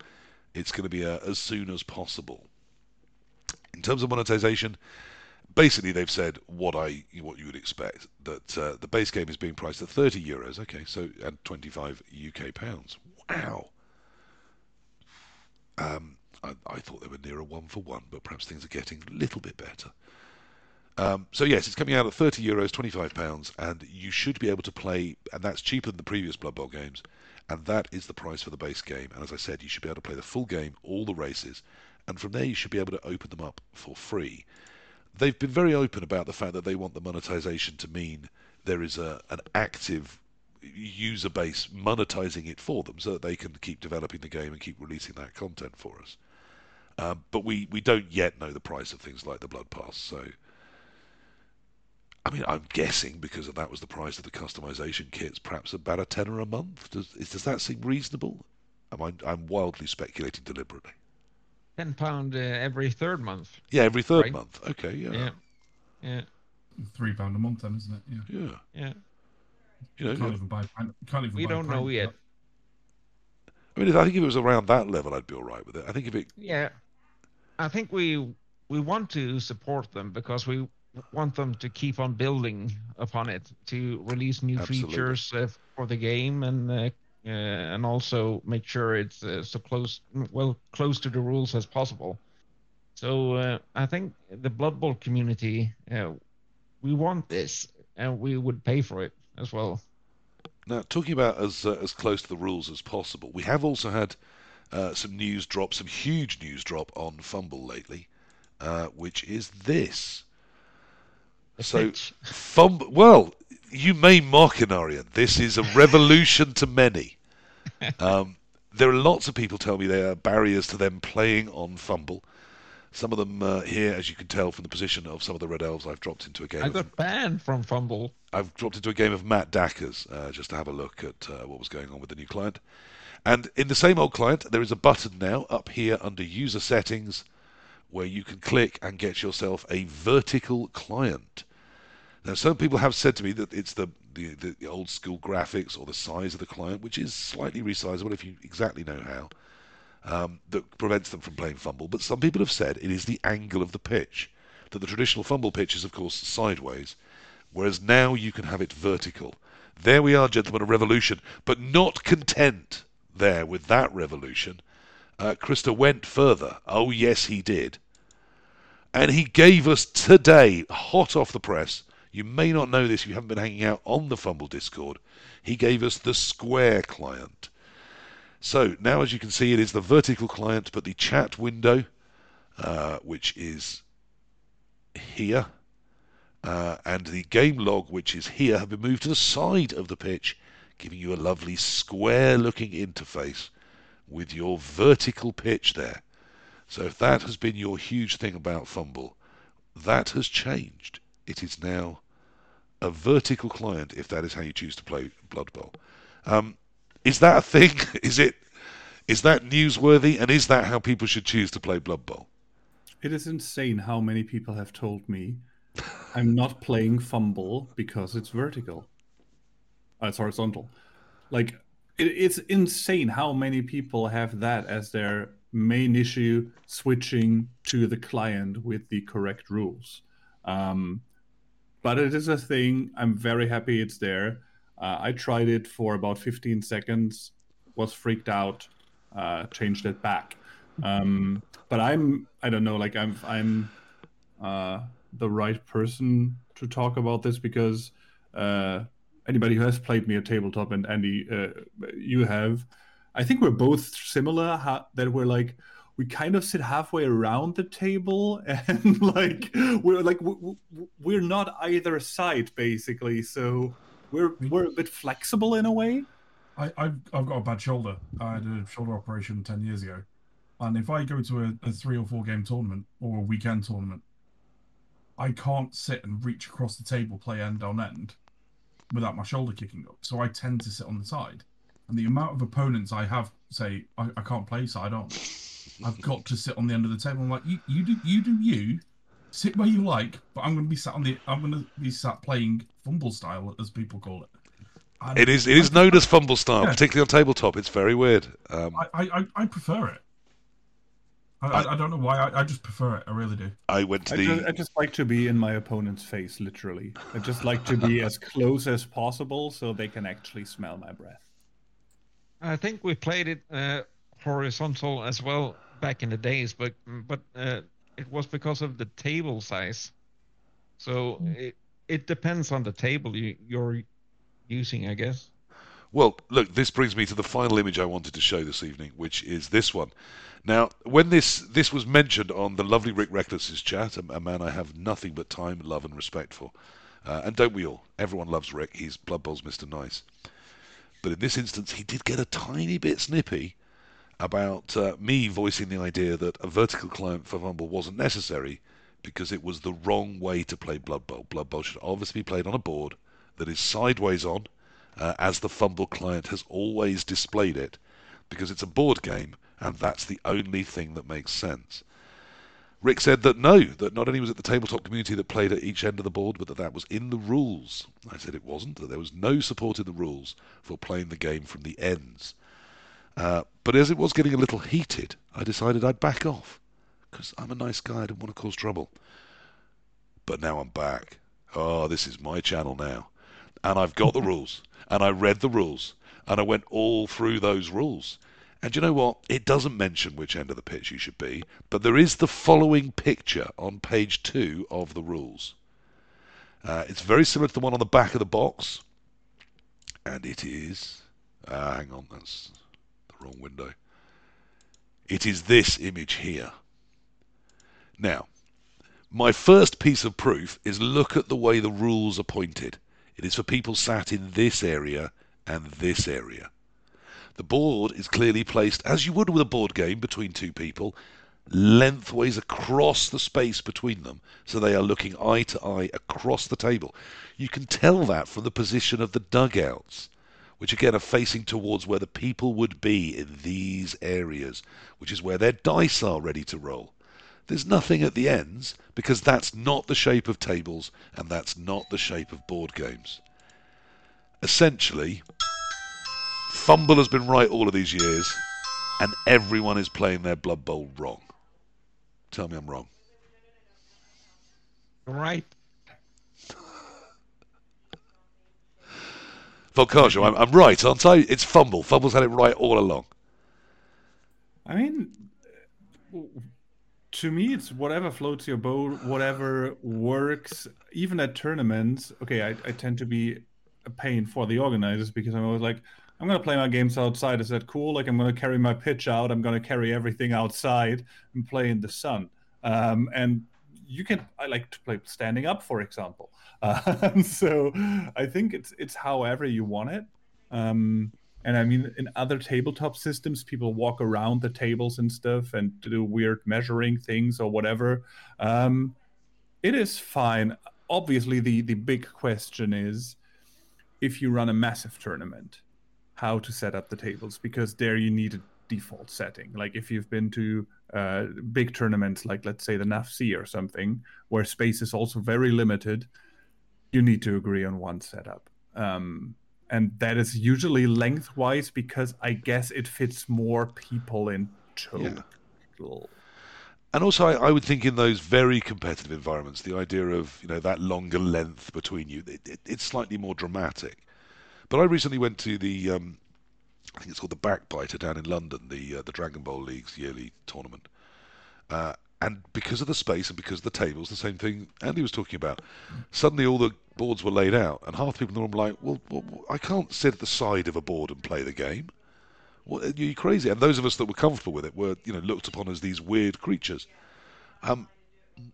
It's going to be uh, as soon as possible. In terms of monetization, basically they've said what I what you would expect that uh, the base game is being priced at 30 euros. Okay, so and 25 UK pounds. Wow. Um, I, I thought they were nearer one for one, but perhaps things are getting a little bit better. Um, so yes, it's coming out at 30 euros, 25 pounds, and you should be able to play, and that's cheaper than the previous Blood Bowl games, and that is the price for the base game. And as I said, you should be able to play the full game, all the races, and from there you should be able to open them up for free. They've been very open about the fact that they want the monetization to mean there is a an active user base monetizing it for them, so that they can keep developing the game and keep releasing that content for us. Um, but we, we don't yet know the price of things like the Blood Pass, so I mean, I'm guessing because that was the price of the customization kits, perhaps about a tenner a month. Does is, does that seem reasonable? Am I, I'm wildly speculating deliberately. Ten pound uh, every third month. Yeah, every third Right. month. Okay, yeah, Yeah, yeah, Three pound a month, then, isn't it? Yeah. yeah. yeah. You know, Can't even buy. pint- Can't even We buy don't know yet. that. I mean, if, I think if it was around that level, I'd be all right with it. I think if it, Yeah, I think we we want to support them because we want them to keep on building upon it to release new Absolutely. features uh, for the game and uh, uh, and also make sure it's uh, so close well close to the rules as possible. So uh, I think the Blood Bowl community uh, we want this and we would pay for it as well. now talking about as uh, as close to the rules as possible, we have also had uh, some news drop, some huge news drop on FUMBBL lately, uh, which is this. The So- pitch. FUMBBL. Well, you may mock Enarion. This is a revolution to many. Um, there are lots of people tell me there are barriers to them playing on FUMBBL. Some of them uh, here, as you can tell from the position of some of the Red Elves, I've dropped into a game. I of, got banned from FUMBBL. I've dropped into a game of Matt Dacker's uh, just to have a look at uh, what was going on with the new client. And in the same old client, there is a button now up here under User Settings where you can click and get yourself a vertical client. Now, some people have said to me that it's the, the, the old school graphics or the size of the client, which is slightly resizable if you exactly know how, um, that prevents them from playing FUMBBL. But some people have said it is the angle of the pitch. That the traditional FUMBBL pitch is, of course, sideways, whereas now you can have it vertical. There we are, gentlemen, a revolution. But not content there with that revolution, uh, Christer went further. Oh, yes, he did. And he gave us today, hot off the press, you may not know this if you haven't been hanging out on the FUMBBL Discord, he gave us the Square client. So now, as you can see, it is the vertical client, but the chat window, uh, which is here, uh, and the game log, which is here, have been moved to the side of the pitch, giving you a lovely square-looking interface with your vertical pitch there. So if that has been your huge thing about FUMBBL, that has changed. It is now a vertical client if that is how you choose to play Blood Bowl. Um, is that a thing? Is it? Is that newsworthy? And is that how people should choose to play Blood Bowl? It is insane how many people have told me I'm not playing FUMBBL because it's vertical. Uh, it's horizontal. Like, it, it's insane how many people have that as their main issue switching to the client with the correct rules. Um, but it is a thing. I'm very happy it's there. Uh, I tried it for about 15 seconds, was freaked out, uh, changed it back. Um, but I'm I don't know like I'm I'm uh, the right person to talk about this because uh, anybody who has played me at tabletop and Andy uh, you have I think we're both similar ha- that we're like we kind of sit halfway around the table and like we're like we're not either side basically so we're we're a bit flexible in a way. I, I've, I've got a bad shoulder. I had a shoulder operation 10 years ago. And if i go to a, a three or four game tournament or a weekend tournament i can't sit and reach across the table play end on end without my shoulder kicking up. So i tend to sit on the side. And the amount of opponents i have say i, I can't play side on I've got to sit on the end of the table. I'm like, you, you do, you do you. Sit where you like, but I'm going to be sat on the. I'm going to be sat playing FUMBBL style, as people call it. And it is. It is known as FUMBBL style, yeah. particularly on tabletop. It's very weird. Um, I, I, I prefer it. I, I, I, don't know why. I, I just prefer it. I really do. I went to the. Just, I just like to be in my opponent's face, literally. I just like to be as close as possible so they can actually smell my breath. I think we played it uh, horizontal as well back in the days, but but uh, it was because of the table size. So mm. it it depends on the table you, you're using, I guess. Well, look, this brings me to the final image I wanted to show this evening, which is this one. Now, when this this was mentioned on the lovely Rick Reckless's chat, a, a man I have nothing but time, love, and respect for, uh, and don't we all? Everyone loves Rick. He's Blood Bowl's Mr. Nice. But in this instance, he did get a tiny bit snippy about uh, me voicing the idea that a vertical client for FUMBBL wasn't necessary because it was the wrong way to play Blood Bowl. Blood Bowl should obviously be played on a board that is sideways on, uh, as the FUMBBL client has always displayed it, because it's a board game and that's the only thing that makes sense. Rick said that no, that not only was it the tabletop community that played at each end of the board, but that that was in the rules. I said it wasn't, that there was no support in the rules for playing the game from the ends. Uh, but as it was getting a little heated, I decided I'd back off because I'm a nice guy. I didn't want to cause trouble. But now I'm back. Oh, this is my channel now. And I've got the rules. And I read the rules. And I went all through those rules. And you know what? It doesn't mention which end of the pitch you should be, but there is the following picture on page two of the rules. Uh, it's very similar to the one on the back of the box. And it is. Uh, hang on, that's wrong window. It is this image here. Now, my first piece of proof is look at the way the rules are pointed. It is for people sat in this area and this area. The board is clearly placed, as you would with a board game, between two people, lengthways across the space between them, so they are looking eye to eye across the table. You can tell that from the position of the dugouts which again are facing towards where the people would be in these areas, which is where their dice are ready to roll. There's nothing at the ends because that's not the shape of tables and that's not the shape of board games. Essentially, FUMBBL has been right all of these years and everyone is playing their Blood Bowl wrong. Tell me I'm wrong. Right. Volkajo, I'm, I'm right, aren't I? It's FUMBBL. FUMBBL's had it right all along. I mean, to me, it's whatever floats your boat, whatever works. Even at tournaments, okay, I, I tend to be a pain for the organizers because I'm always like, I'm gonna play my games outside. Is that cool? Like I'm gonna carry my pitch out. I'm gonna carry everything outside and play in the sun. Um, and you can. I like to play standing up, for example. Um, so I think it's it's however you want it. Um, and I mean, in other tabletop systems, people walk around the tables and stuff and do weird measuring things or whatever. Um, it is fine. Obviously, the the big question is if you run a massive tournament, how to set up the tables because there you need a default setting. Like if you've been to uh, big tournaments, like let's say the NAFC or something, where space is also very limited, you need to agree on one setup. Um, and that is usually lengthwise because I guess it fits more people in total. Yeah. And also, I, I, would think in those very competitive environments, the idea of you know that longer length between you, it, it, it's slightly more dramatic. But I recently went to the um, I think it's called the Backbiter down in London, the uh, the Dragon Bowl League's yearly tournament. Uh, and because of the space and because of the tables, the same thing Andy was talking about. Suddenly, all the boards were laid out, and half the people in the room were like, "Well, well I can't sit at the side of a board and play the game. What, are you crazy?" And those of us that were comfortable with it were, you know, looked upon as these weird creatures. Um,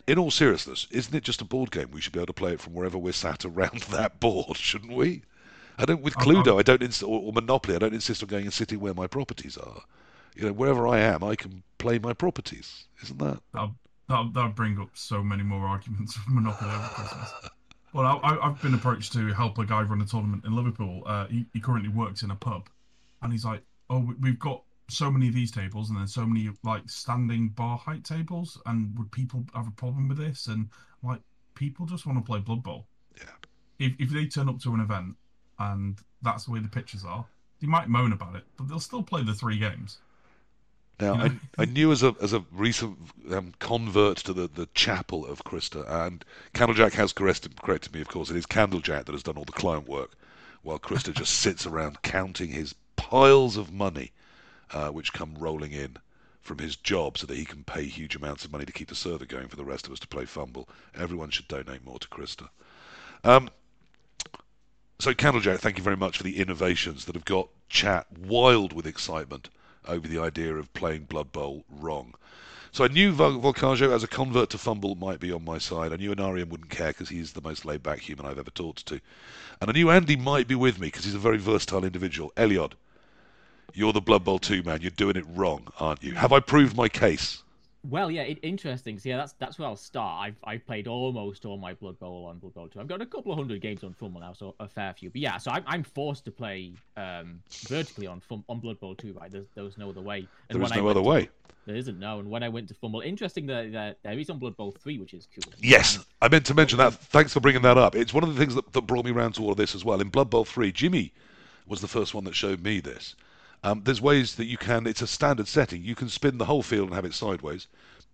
in all seriousness, isn't it just a board game? We should be able to play it from wherever we're sat around that board, shouldn't we? I don't with Cluedo. I don't ins- or, or Monopoly. I don't insist on going and sitting where my properties are. You know, wherever I am, I can play my properties. Isn't that? That'll, that'll, that'll bring up so many more arguments for Monopoly over Christmas. Well, I, have been approached to help a guy run a tournament in Liverpool. Uh, he, he currently works in a pub, and he's like, "Oh, we've got so many of these tables, and then so many like standing bar height tables, and would people have a problem with this?" And like, people just want to play Blood Bowl. Yeah. If if they turn up to an event and that's the way the pitches are, they might moan about it, but they'll still play the three games. Now, I, I knew as a as a recent um, convert to the, the chapel of Christer, and Candlejack has corrected, corrected me, of course. It is Candlejack that has done all the client work, while Christer just sits around counting his piles of money, uh, which come rolling in from his job so that he can pay huge amounts of money to keep the server going for the rest of us to play FUMBBL. Everyone should donate more to Christer. Um, so, Candlejack, thank you very much for the innovations that have got chat wild with excitement over the idea of playing Blood Bowl wrong. So I knew Vol- Volkajo as a convert to FUMBBL might be on my side. I knew Enarion wouldn't care because he's the most laid back human I've ever talked to. And I knew Andy might be with me because he's a very versatile individual. Elyod, you're the Blood Bowl 2 man. You're doing it wrong, aren't you? Have I proved my case? Well, yeah, it, interesting. So yeah, that's that's where I'll start. I've I've played almost all my Blood Bowl on Blood Bowl 2. I've got a couple of hundred games on FUMBBL now, so a fair few. But yeah, so I'm, I'm forced to play um, vertically on Fum- on Blood Bowl 2, right? There's, there was no other way. And there is no other way. There isn't no. And when I went to FUMBBL, interesting that, that there is on Blood Bowl 3, which is cool. Yes, I meant to mention that. Thanks for bringing that up. It's one of the things that, that brought me around to all of this as well. In Blood Bowl 3, Jimmy was the first one that showed me this. Um, there's ways that you can. It's a standard setting. You can spin the whole field and have it sideways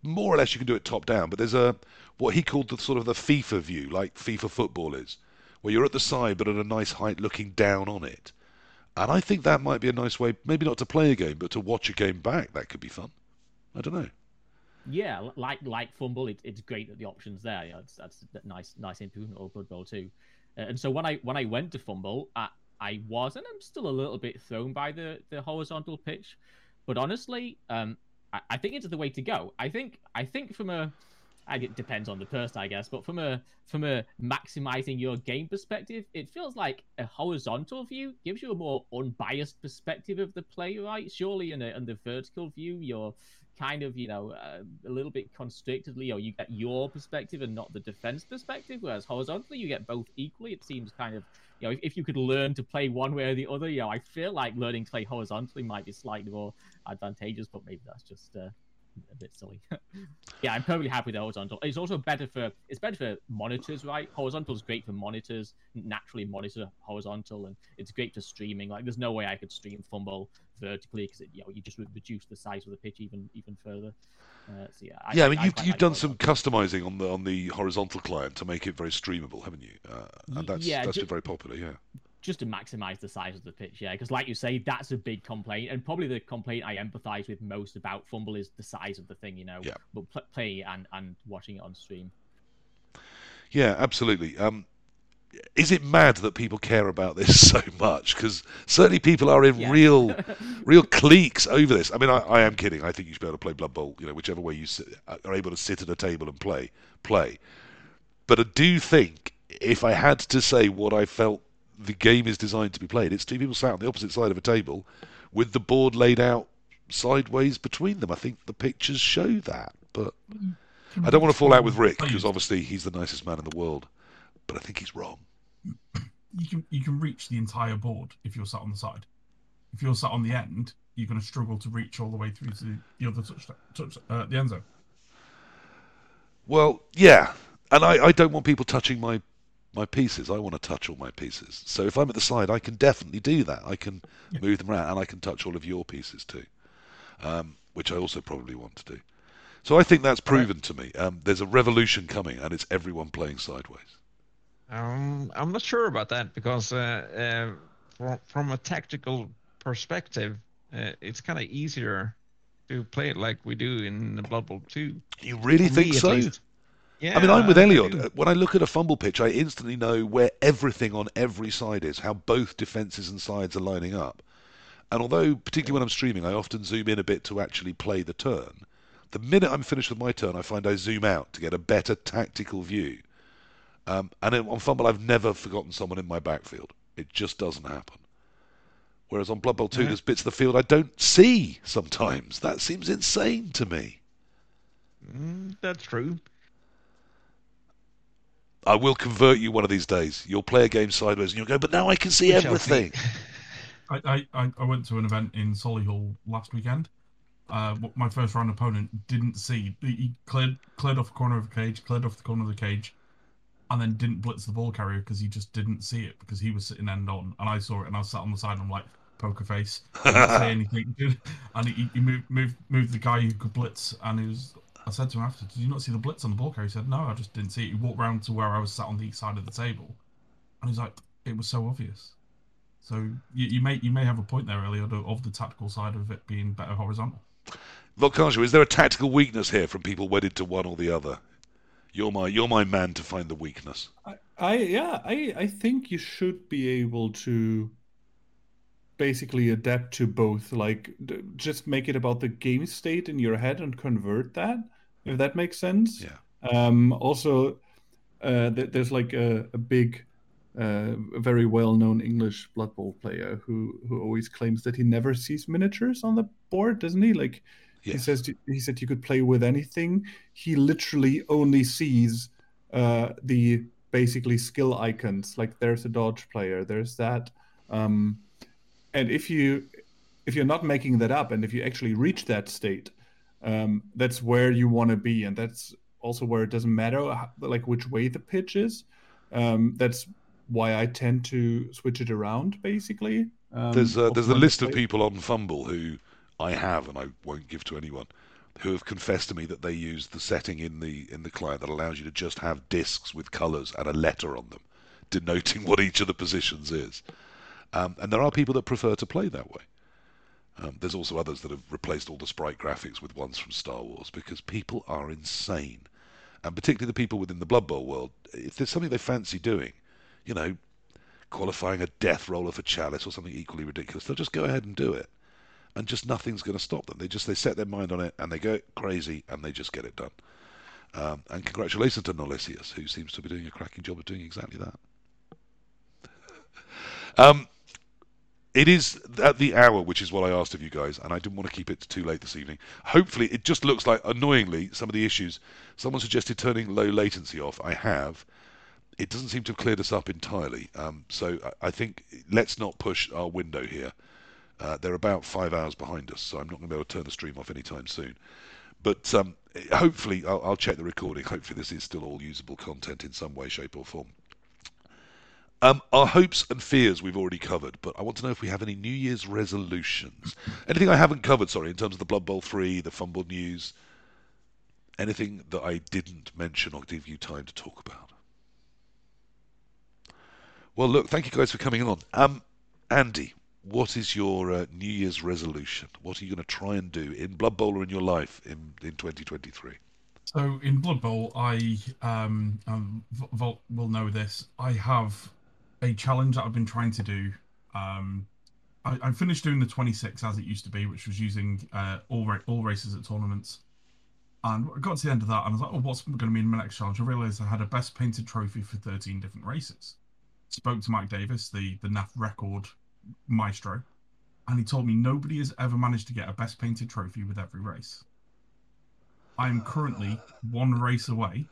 more or less you can do it top down, but there's a what he called the sort of the FIFA view, like FIFA football is, where you're at the side but at a nice height looking down on it. And I think that might be a nice way, maybe not to play a game, but to watch a game back. That could be fun. I don't know. Yeah, like like FUMBBL, it, it's great that the options there. It's, that's nice nice improvement over Blood Bowl too. Uh, and so when I when I went to FUMBBL, I, I was and I'm still a little bit thrown by the the horizontal pitch, but honestly, um, I, I think it's the way to go. I think I think from a it depends on the person, I guess, but from a from a maximizing your game perspective, it feels like a horizontal view gives you a more unbiased perspective of the play, right? Surely in, a, in the vertical view, you're kind of you know uh, a little bit constrictedly, or you get your perspective and not the defense perspective. Whereas horizontally, you get both equally. It seems kind of you know if, if you could learn to play one way or the other, you know I feel like learning to play horizontally might be slightly more advantageous, but maybe that's just uh, a bit silly. yeah, I'm perfectly happy with the horizontal. It's also better for it's better for monitors, right? Horizontal is great for monitors, naturally monitor horizontal, and it's great for streaming. Like, there's no way I could stream FUMBBL vertically because you know you just reduce the size of the pitch even even further. Uh, so yeah, I, yeah. I mean, you've, you've like done some customizing on the on the horizontal client to make it very streamable, haven't you? Uh, and that's yeah, that's just, very popular. Yeah just to maximize the size of the pitch, yeah. Because, like you say, that's a big complaint, and probably the complaint I empathize with most about FUMBBL is the size of the thing, you know. Yeah. But pl- play and and watching it on stream. Yeah, absolutely. Um, is it mad that people care about this so much? Because certainly people are in yeah. real, real cliques over this. I mean, I, I, am kidding. I think you should be able to play Blood Bowl. You know, whichever way you sit, are able to sit at a table and play, play. But I do think if I had to say what I felt the game is designed to be played. It's two people sat on the opposite side of a table with the board laid out sideways between them. I think the pictures show that, but I don't want to fall out with Rick because obviously he's the nicest man in the world, but I think he's wrong. You can you can reach the entire board if you're sat on the side. If you're sat on the end, you're going to struggle to reach all the way through to the other touch, touch uh, the end zone. Well, yeah, and I, I don't want people touching my my pieces. I want to touch all my pieces. So if I'm at the side, I can definitely do that. I can yeah. move them around, and I can touch all of your pieces too, um, which I also probably want to do. So I think that's proven right. to me. Um, there's a revolution coming, and it's everyone playing sideways. Um, I'm not sure about that because uh, uh, from, from a tactical perspective, uh, it's kind of easier to play it like we do in the Blood Bowl 2. You really For think me, so? least. Yeah, I mean, I'm with Elliot. Uh, When I look at a FUMBBL pitch, I instantly know where everything on every side is, how both defences and sides are lining up. And although, particularly when I'm streaming, I often zoom in a bit to actually play the turn, the minute I'm finished with my turn, I find I zoom out to get a better tactical view. Um, and on FUMBBL, I've never forgotten someone in my backfield. It just doesn't happen. Whereas on Blood Bowl 2, Yeah. there's bits of the field I don't see sometimes. That seems insane to me. Mm, that's true. I will convert you one of these days. You'll play a game sideways and you'll go, but now I can see We shall see. everything. I, I, I- I went to an event in Solihull last weekend. Uh, my first round opponent didn't see. He he cleared cleared off the corner of the cage, cleared off the corner of the cage, and then didn't blitz the ball carrier because he just didn't see it because he was sitting end on, and I saw it and I was sat on the side and I'm like poker face, didn't say anything, and he, he moved moved moved the guy who could blitz, and he was. I said to him after, "Did you not see the blitz on the ball carrier?" He said, "No, I just didn't see it." He walked round to where I was sat on the east side of the table, and he's like, "It was so obvious." So you, you may you may have a point there, Elliot, of of the tactical side of it being better horizontal. Volkajo, is there a tactical weakness here from people wedded to one or the other? You're my you're my man to find the weakness. I, I yeah, I I think you should be able to basically adapt to both. Like, d- just make it about the game state in your head and convert that, if that makes sense. Yeah. Um, also, uh, th- there's like a, a big, uh, very well-known English Blood Bowl player who who always claims that he never sees miniatures on the board, doesn't he? Like, he says he said you could play with anything. He literally only sees uh, the basically skill icons. Like there's a dodge player, there's that, um, and if you if you're not making that up, and if you actually reach that state, um, that's where you want to be, and that's also where it doesn't matter how, like which way the pitch is. Um, that's why I tend to switch it around, basically. Um, There's a, there's a list of people on FUMBBL who I have and I won't give to anyone who have confessed to me that they use the setting in the in the client that allows you to just have discs with colours and a letter on them, denoting what each of the positions is. Um, and there are people that prefer to play that way. Um, there's also others that have replaced all the sprite graphics with ones from Star Wars because people are insane, and particularly the people within the Blood Bowl world. If there's something they fancy doing, you know, qualifying a death roller for Chalice or something equally ridiculous, they'll just go ahead and do it, and just nothing's going to stop them. They just they set their mind on it and they go crazy and they just get it done. Um, and congratulations to Nolesius, who seems to be doing a cracking job of doing exactly that. Um, it is at the hour, which is what I asked of you guys, and I didn't want to keep it too late this evening. Hopefully, it just looks like, annoyingly, some of the issues. Someone suggested turning low latency off. I have. It doesn't seem to have cleared us up entirely. Um, so I, think let's not push our window here. Uh, they're about five hours behind us, so I'm not going to be able to turn the stream off anytime soon. But um, hopefully, I'll, I'll check the recording. Hopefully, this is still all usable content in some way, shape, or form. Um, our hopes and fears we've already covered, but I want to know if we have any New Year's resolutions. Anything I haven't covered, sorry, in terms of the Blood Bowl 3, the FUMBBL News, anything that I didn't mention or give you time to talk about. Well, look, thank you guys for coming on. Um, Andy, what is your uh, New Year's resolution? What are you going to try and do in Blood Bowl or in your life in, in 2023? So in Blood Bowl, I um, um V- Volt will know this. I have a challenge that I've been trying to do. Um, I, I finished doing the 26 as it used to be, which was using uh, all ra- all races at tournaments. And I got to the end of that, and I was like, "Oh, what's going to be in my next challenge?" I realised I had a best painted trophy for 13 different races. Spoke to Mike Davis, the the NAF record maestro, and he told me nobody has ever managed to get a best painted trophy with every race. I am currently one race away.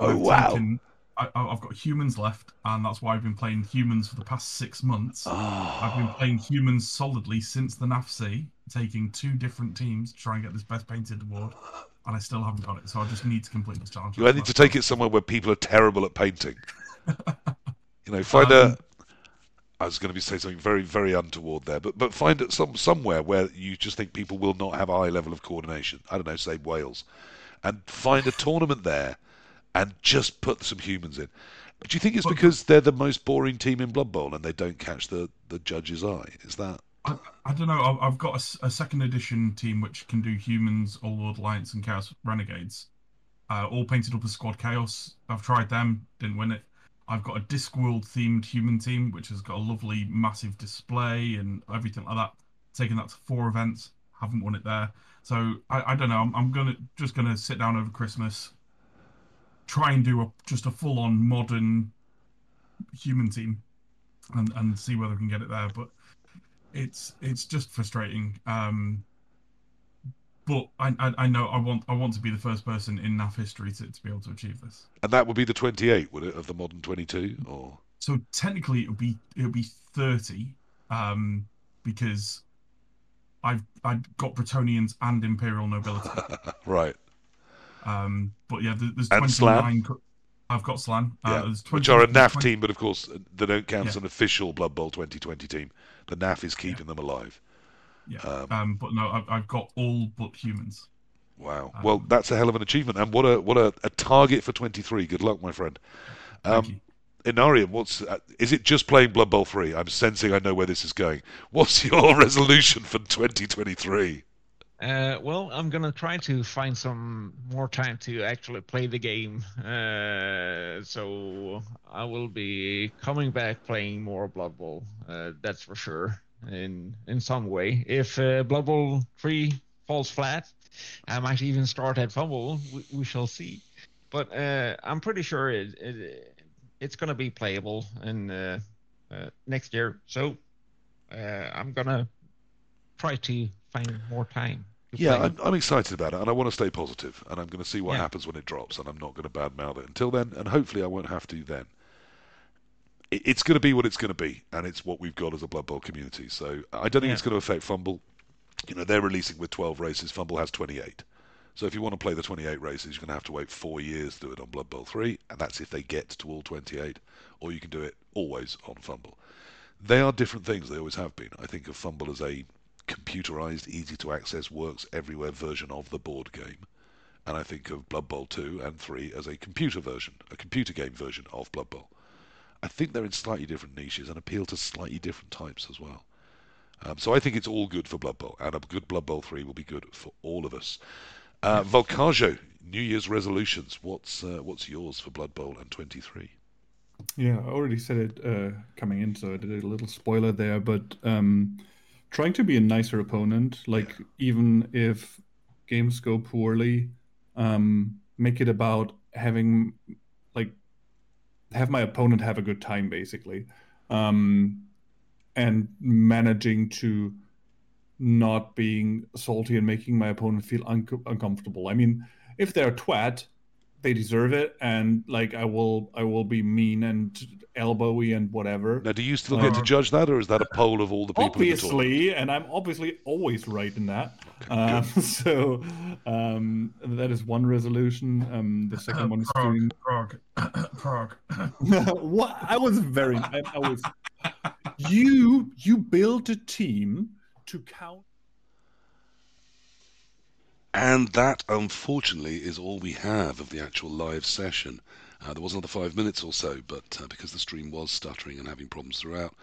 Oh, wow. taken- I, I've got humans left, and that's why I've been playing humans for the past six months. I've been Oh, playing humans solidly since the NAFC, taking two different teams to try and get this best painted award, and I still haven't got it. So I just need to complete this challenge. you need to take it somewhere where people are terrible at painting. You know, find a. Um, I was going to be saying something very, very untoward there, but but find it some somewhere where you just think people will not have a high level of coordination. I don't know, say Wales, and find a tournament there, and just put some humans in. Do you think it's because they're the most boring team in Blood Bowl and they don't catch the the judge's eye? Is that I, I don't know. I've, I've got a a, second edition team which can do humans, Old World Alliance, and Chaos Renegades, uh, all painted up as Squad Chaos. I've tried them, didn't win it. I've got a Discworld themed human team which has got a lovely massive display and everything like that. Taking that to four events, haven't won it there. So I, I don't know. I'm, I'm gonna just gonna sit down over Christmas, try and do a just a full on modern human team, and and see whether we can get it there. But it's it's just frustrating. Um, but I, I, I know I want I want to be the first person in NAF history to, to be able to achieve this. And that would be the 28, would it, of the modern 22? Or So technically, it would be it would be thirty, um, because I've I've got Bretonnians and Imperial nobility. right, Um, but yeah, there's And twenty Slann? I've got Slann. Uh, yeah, which are a NAF 20 team, but of course they don't count as an official Blood Bowl 2020 team. The NAF is keeping them alive. Yeah. Um, Um, but no, I've, I've got all but humans. Wow. Um, Well, that's a hell of an achievement, and what a what a, a target for 23. Good luck, my friend. Um. Enarion, what's uh, is it just playing Blood Bowl 3? I'm sensing I know where this is going. What's your resolution for 2023? Uh, well, I'm gonna try to find some more time to actually play the game. Uh, so I will be coming back playing more Blood Bowl. Uh, that's for sure. In in some way, if uh, Blood Bowl three falls flat, I might even start at FUMBBL. We, we shall see. But uh, I'm pretty sure it, it it's gonna be playable in uh, uh, next year. So I'm gonna try to find more time. Yeah. I'm, I'm excited about it, and I want to stay positive, and I'm going to see what Yeah. happens when it drops, and I'm not going to badmouth it until then, and hopefully I won't have to then. It, it's going to be what it's going to be, and it's what we've got as a Blood Bowl community. So I don't think Yeah. it's going to affect FUMBBL. You know, they're releasing with 12 races. FUMBBL has 28. So if you want to play the 28 races, you're going to have to wait four years to do it on Blood Bowl 3, and that's if they get to all 28, or you can do it always on FUMBBL. They are different things. They always have been. I think of FUMBBL as a computerized, easy to access, works everywhere version of the board game. And I think of Blood Bowl 2 and 3 as a computer version, a computer game version of Blood Bowl. I think they're in slightly different niches and appeal to slightly different types as well. Um, so I think it's all good for Blood Bowl, and a good Blood Bowl 3 will be good for all of us. Uh, Volkajo, New Year's resolutions. What's uh, what's yours for Blood Bowl and 23? Yeah, I already said it uh, coming in, so I did a little spoiler there. But um, trying to be a nicer opponent, like even if games go poorly, um, make it about having like have my opponent have a good time, basically, um, and managing to not being salty and making my opponent feel un- uncomfortable. I mean, if they're a twat, they deserve it, and like I will, I will be mean and elbowy and whatever. Now, do you still get to Uh, judge that, or is that a poll of all the people in the? Obviously, and I'm obviously always right in that. Um, so um, that is one resolution. Um, the second one is Prague, doing. Prague, Prague. what? I was very. I, I was. You you built a team to count. And that, unfortunately, is all we have of the actual live session. Uh, there was another five minutes or so, but uh, because the stream was stuttering and having problems throughout,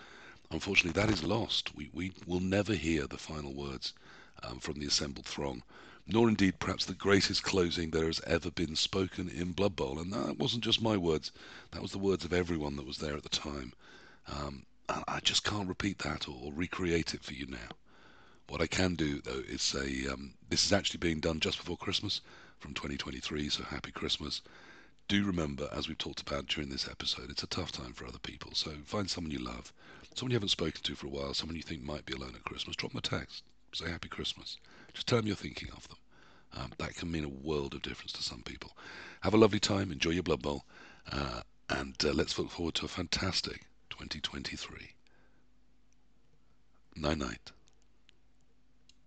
unfortunately, that is lost. We, we will never hear the final words um, from the assembled throng, nor indeed perhaps the greatest closing there has ever been spoken in Blood Bowl. And that wasn't just my words, that was the words of everyone that was there at the time. Um, I just can't repeat that or, or recreate it for you now. What I can do though is say um, this is actually being done just before Christmas from 2023, so happy Christmas. Do remember, as we've talked about during this episode, it's a tough time for other people. So find someone you love, someone you haven't spoken to for a while, someone you think might be alone at Christmas. Drop them a text, say happy Christmas. Just tell them you're thinking of them. Um, that can mean a world of difference to some people. Have a lovely time, enjoy your Blood Bowl, uh, and uh, let's look forward to a fantastic 2023. Night night.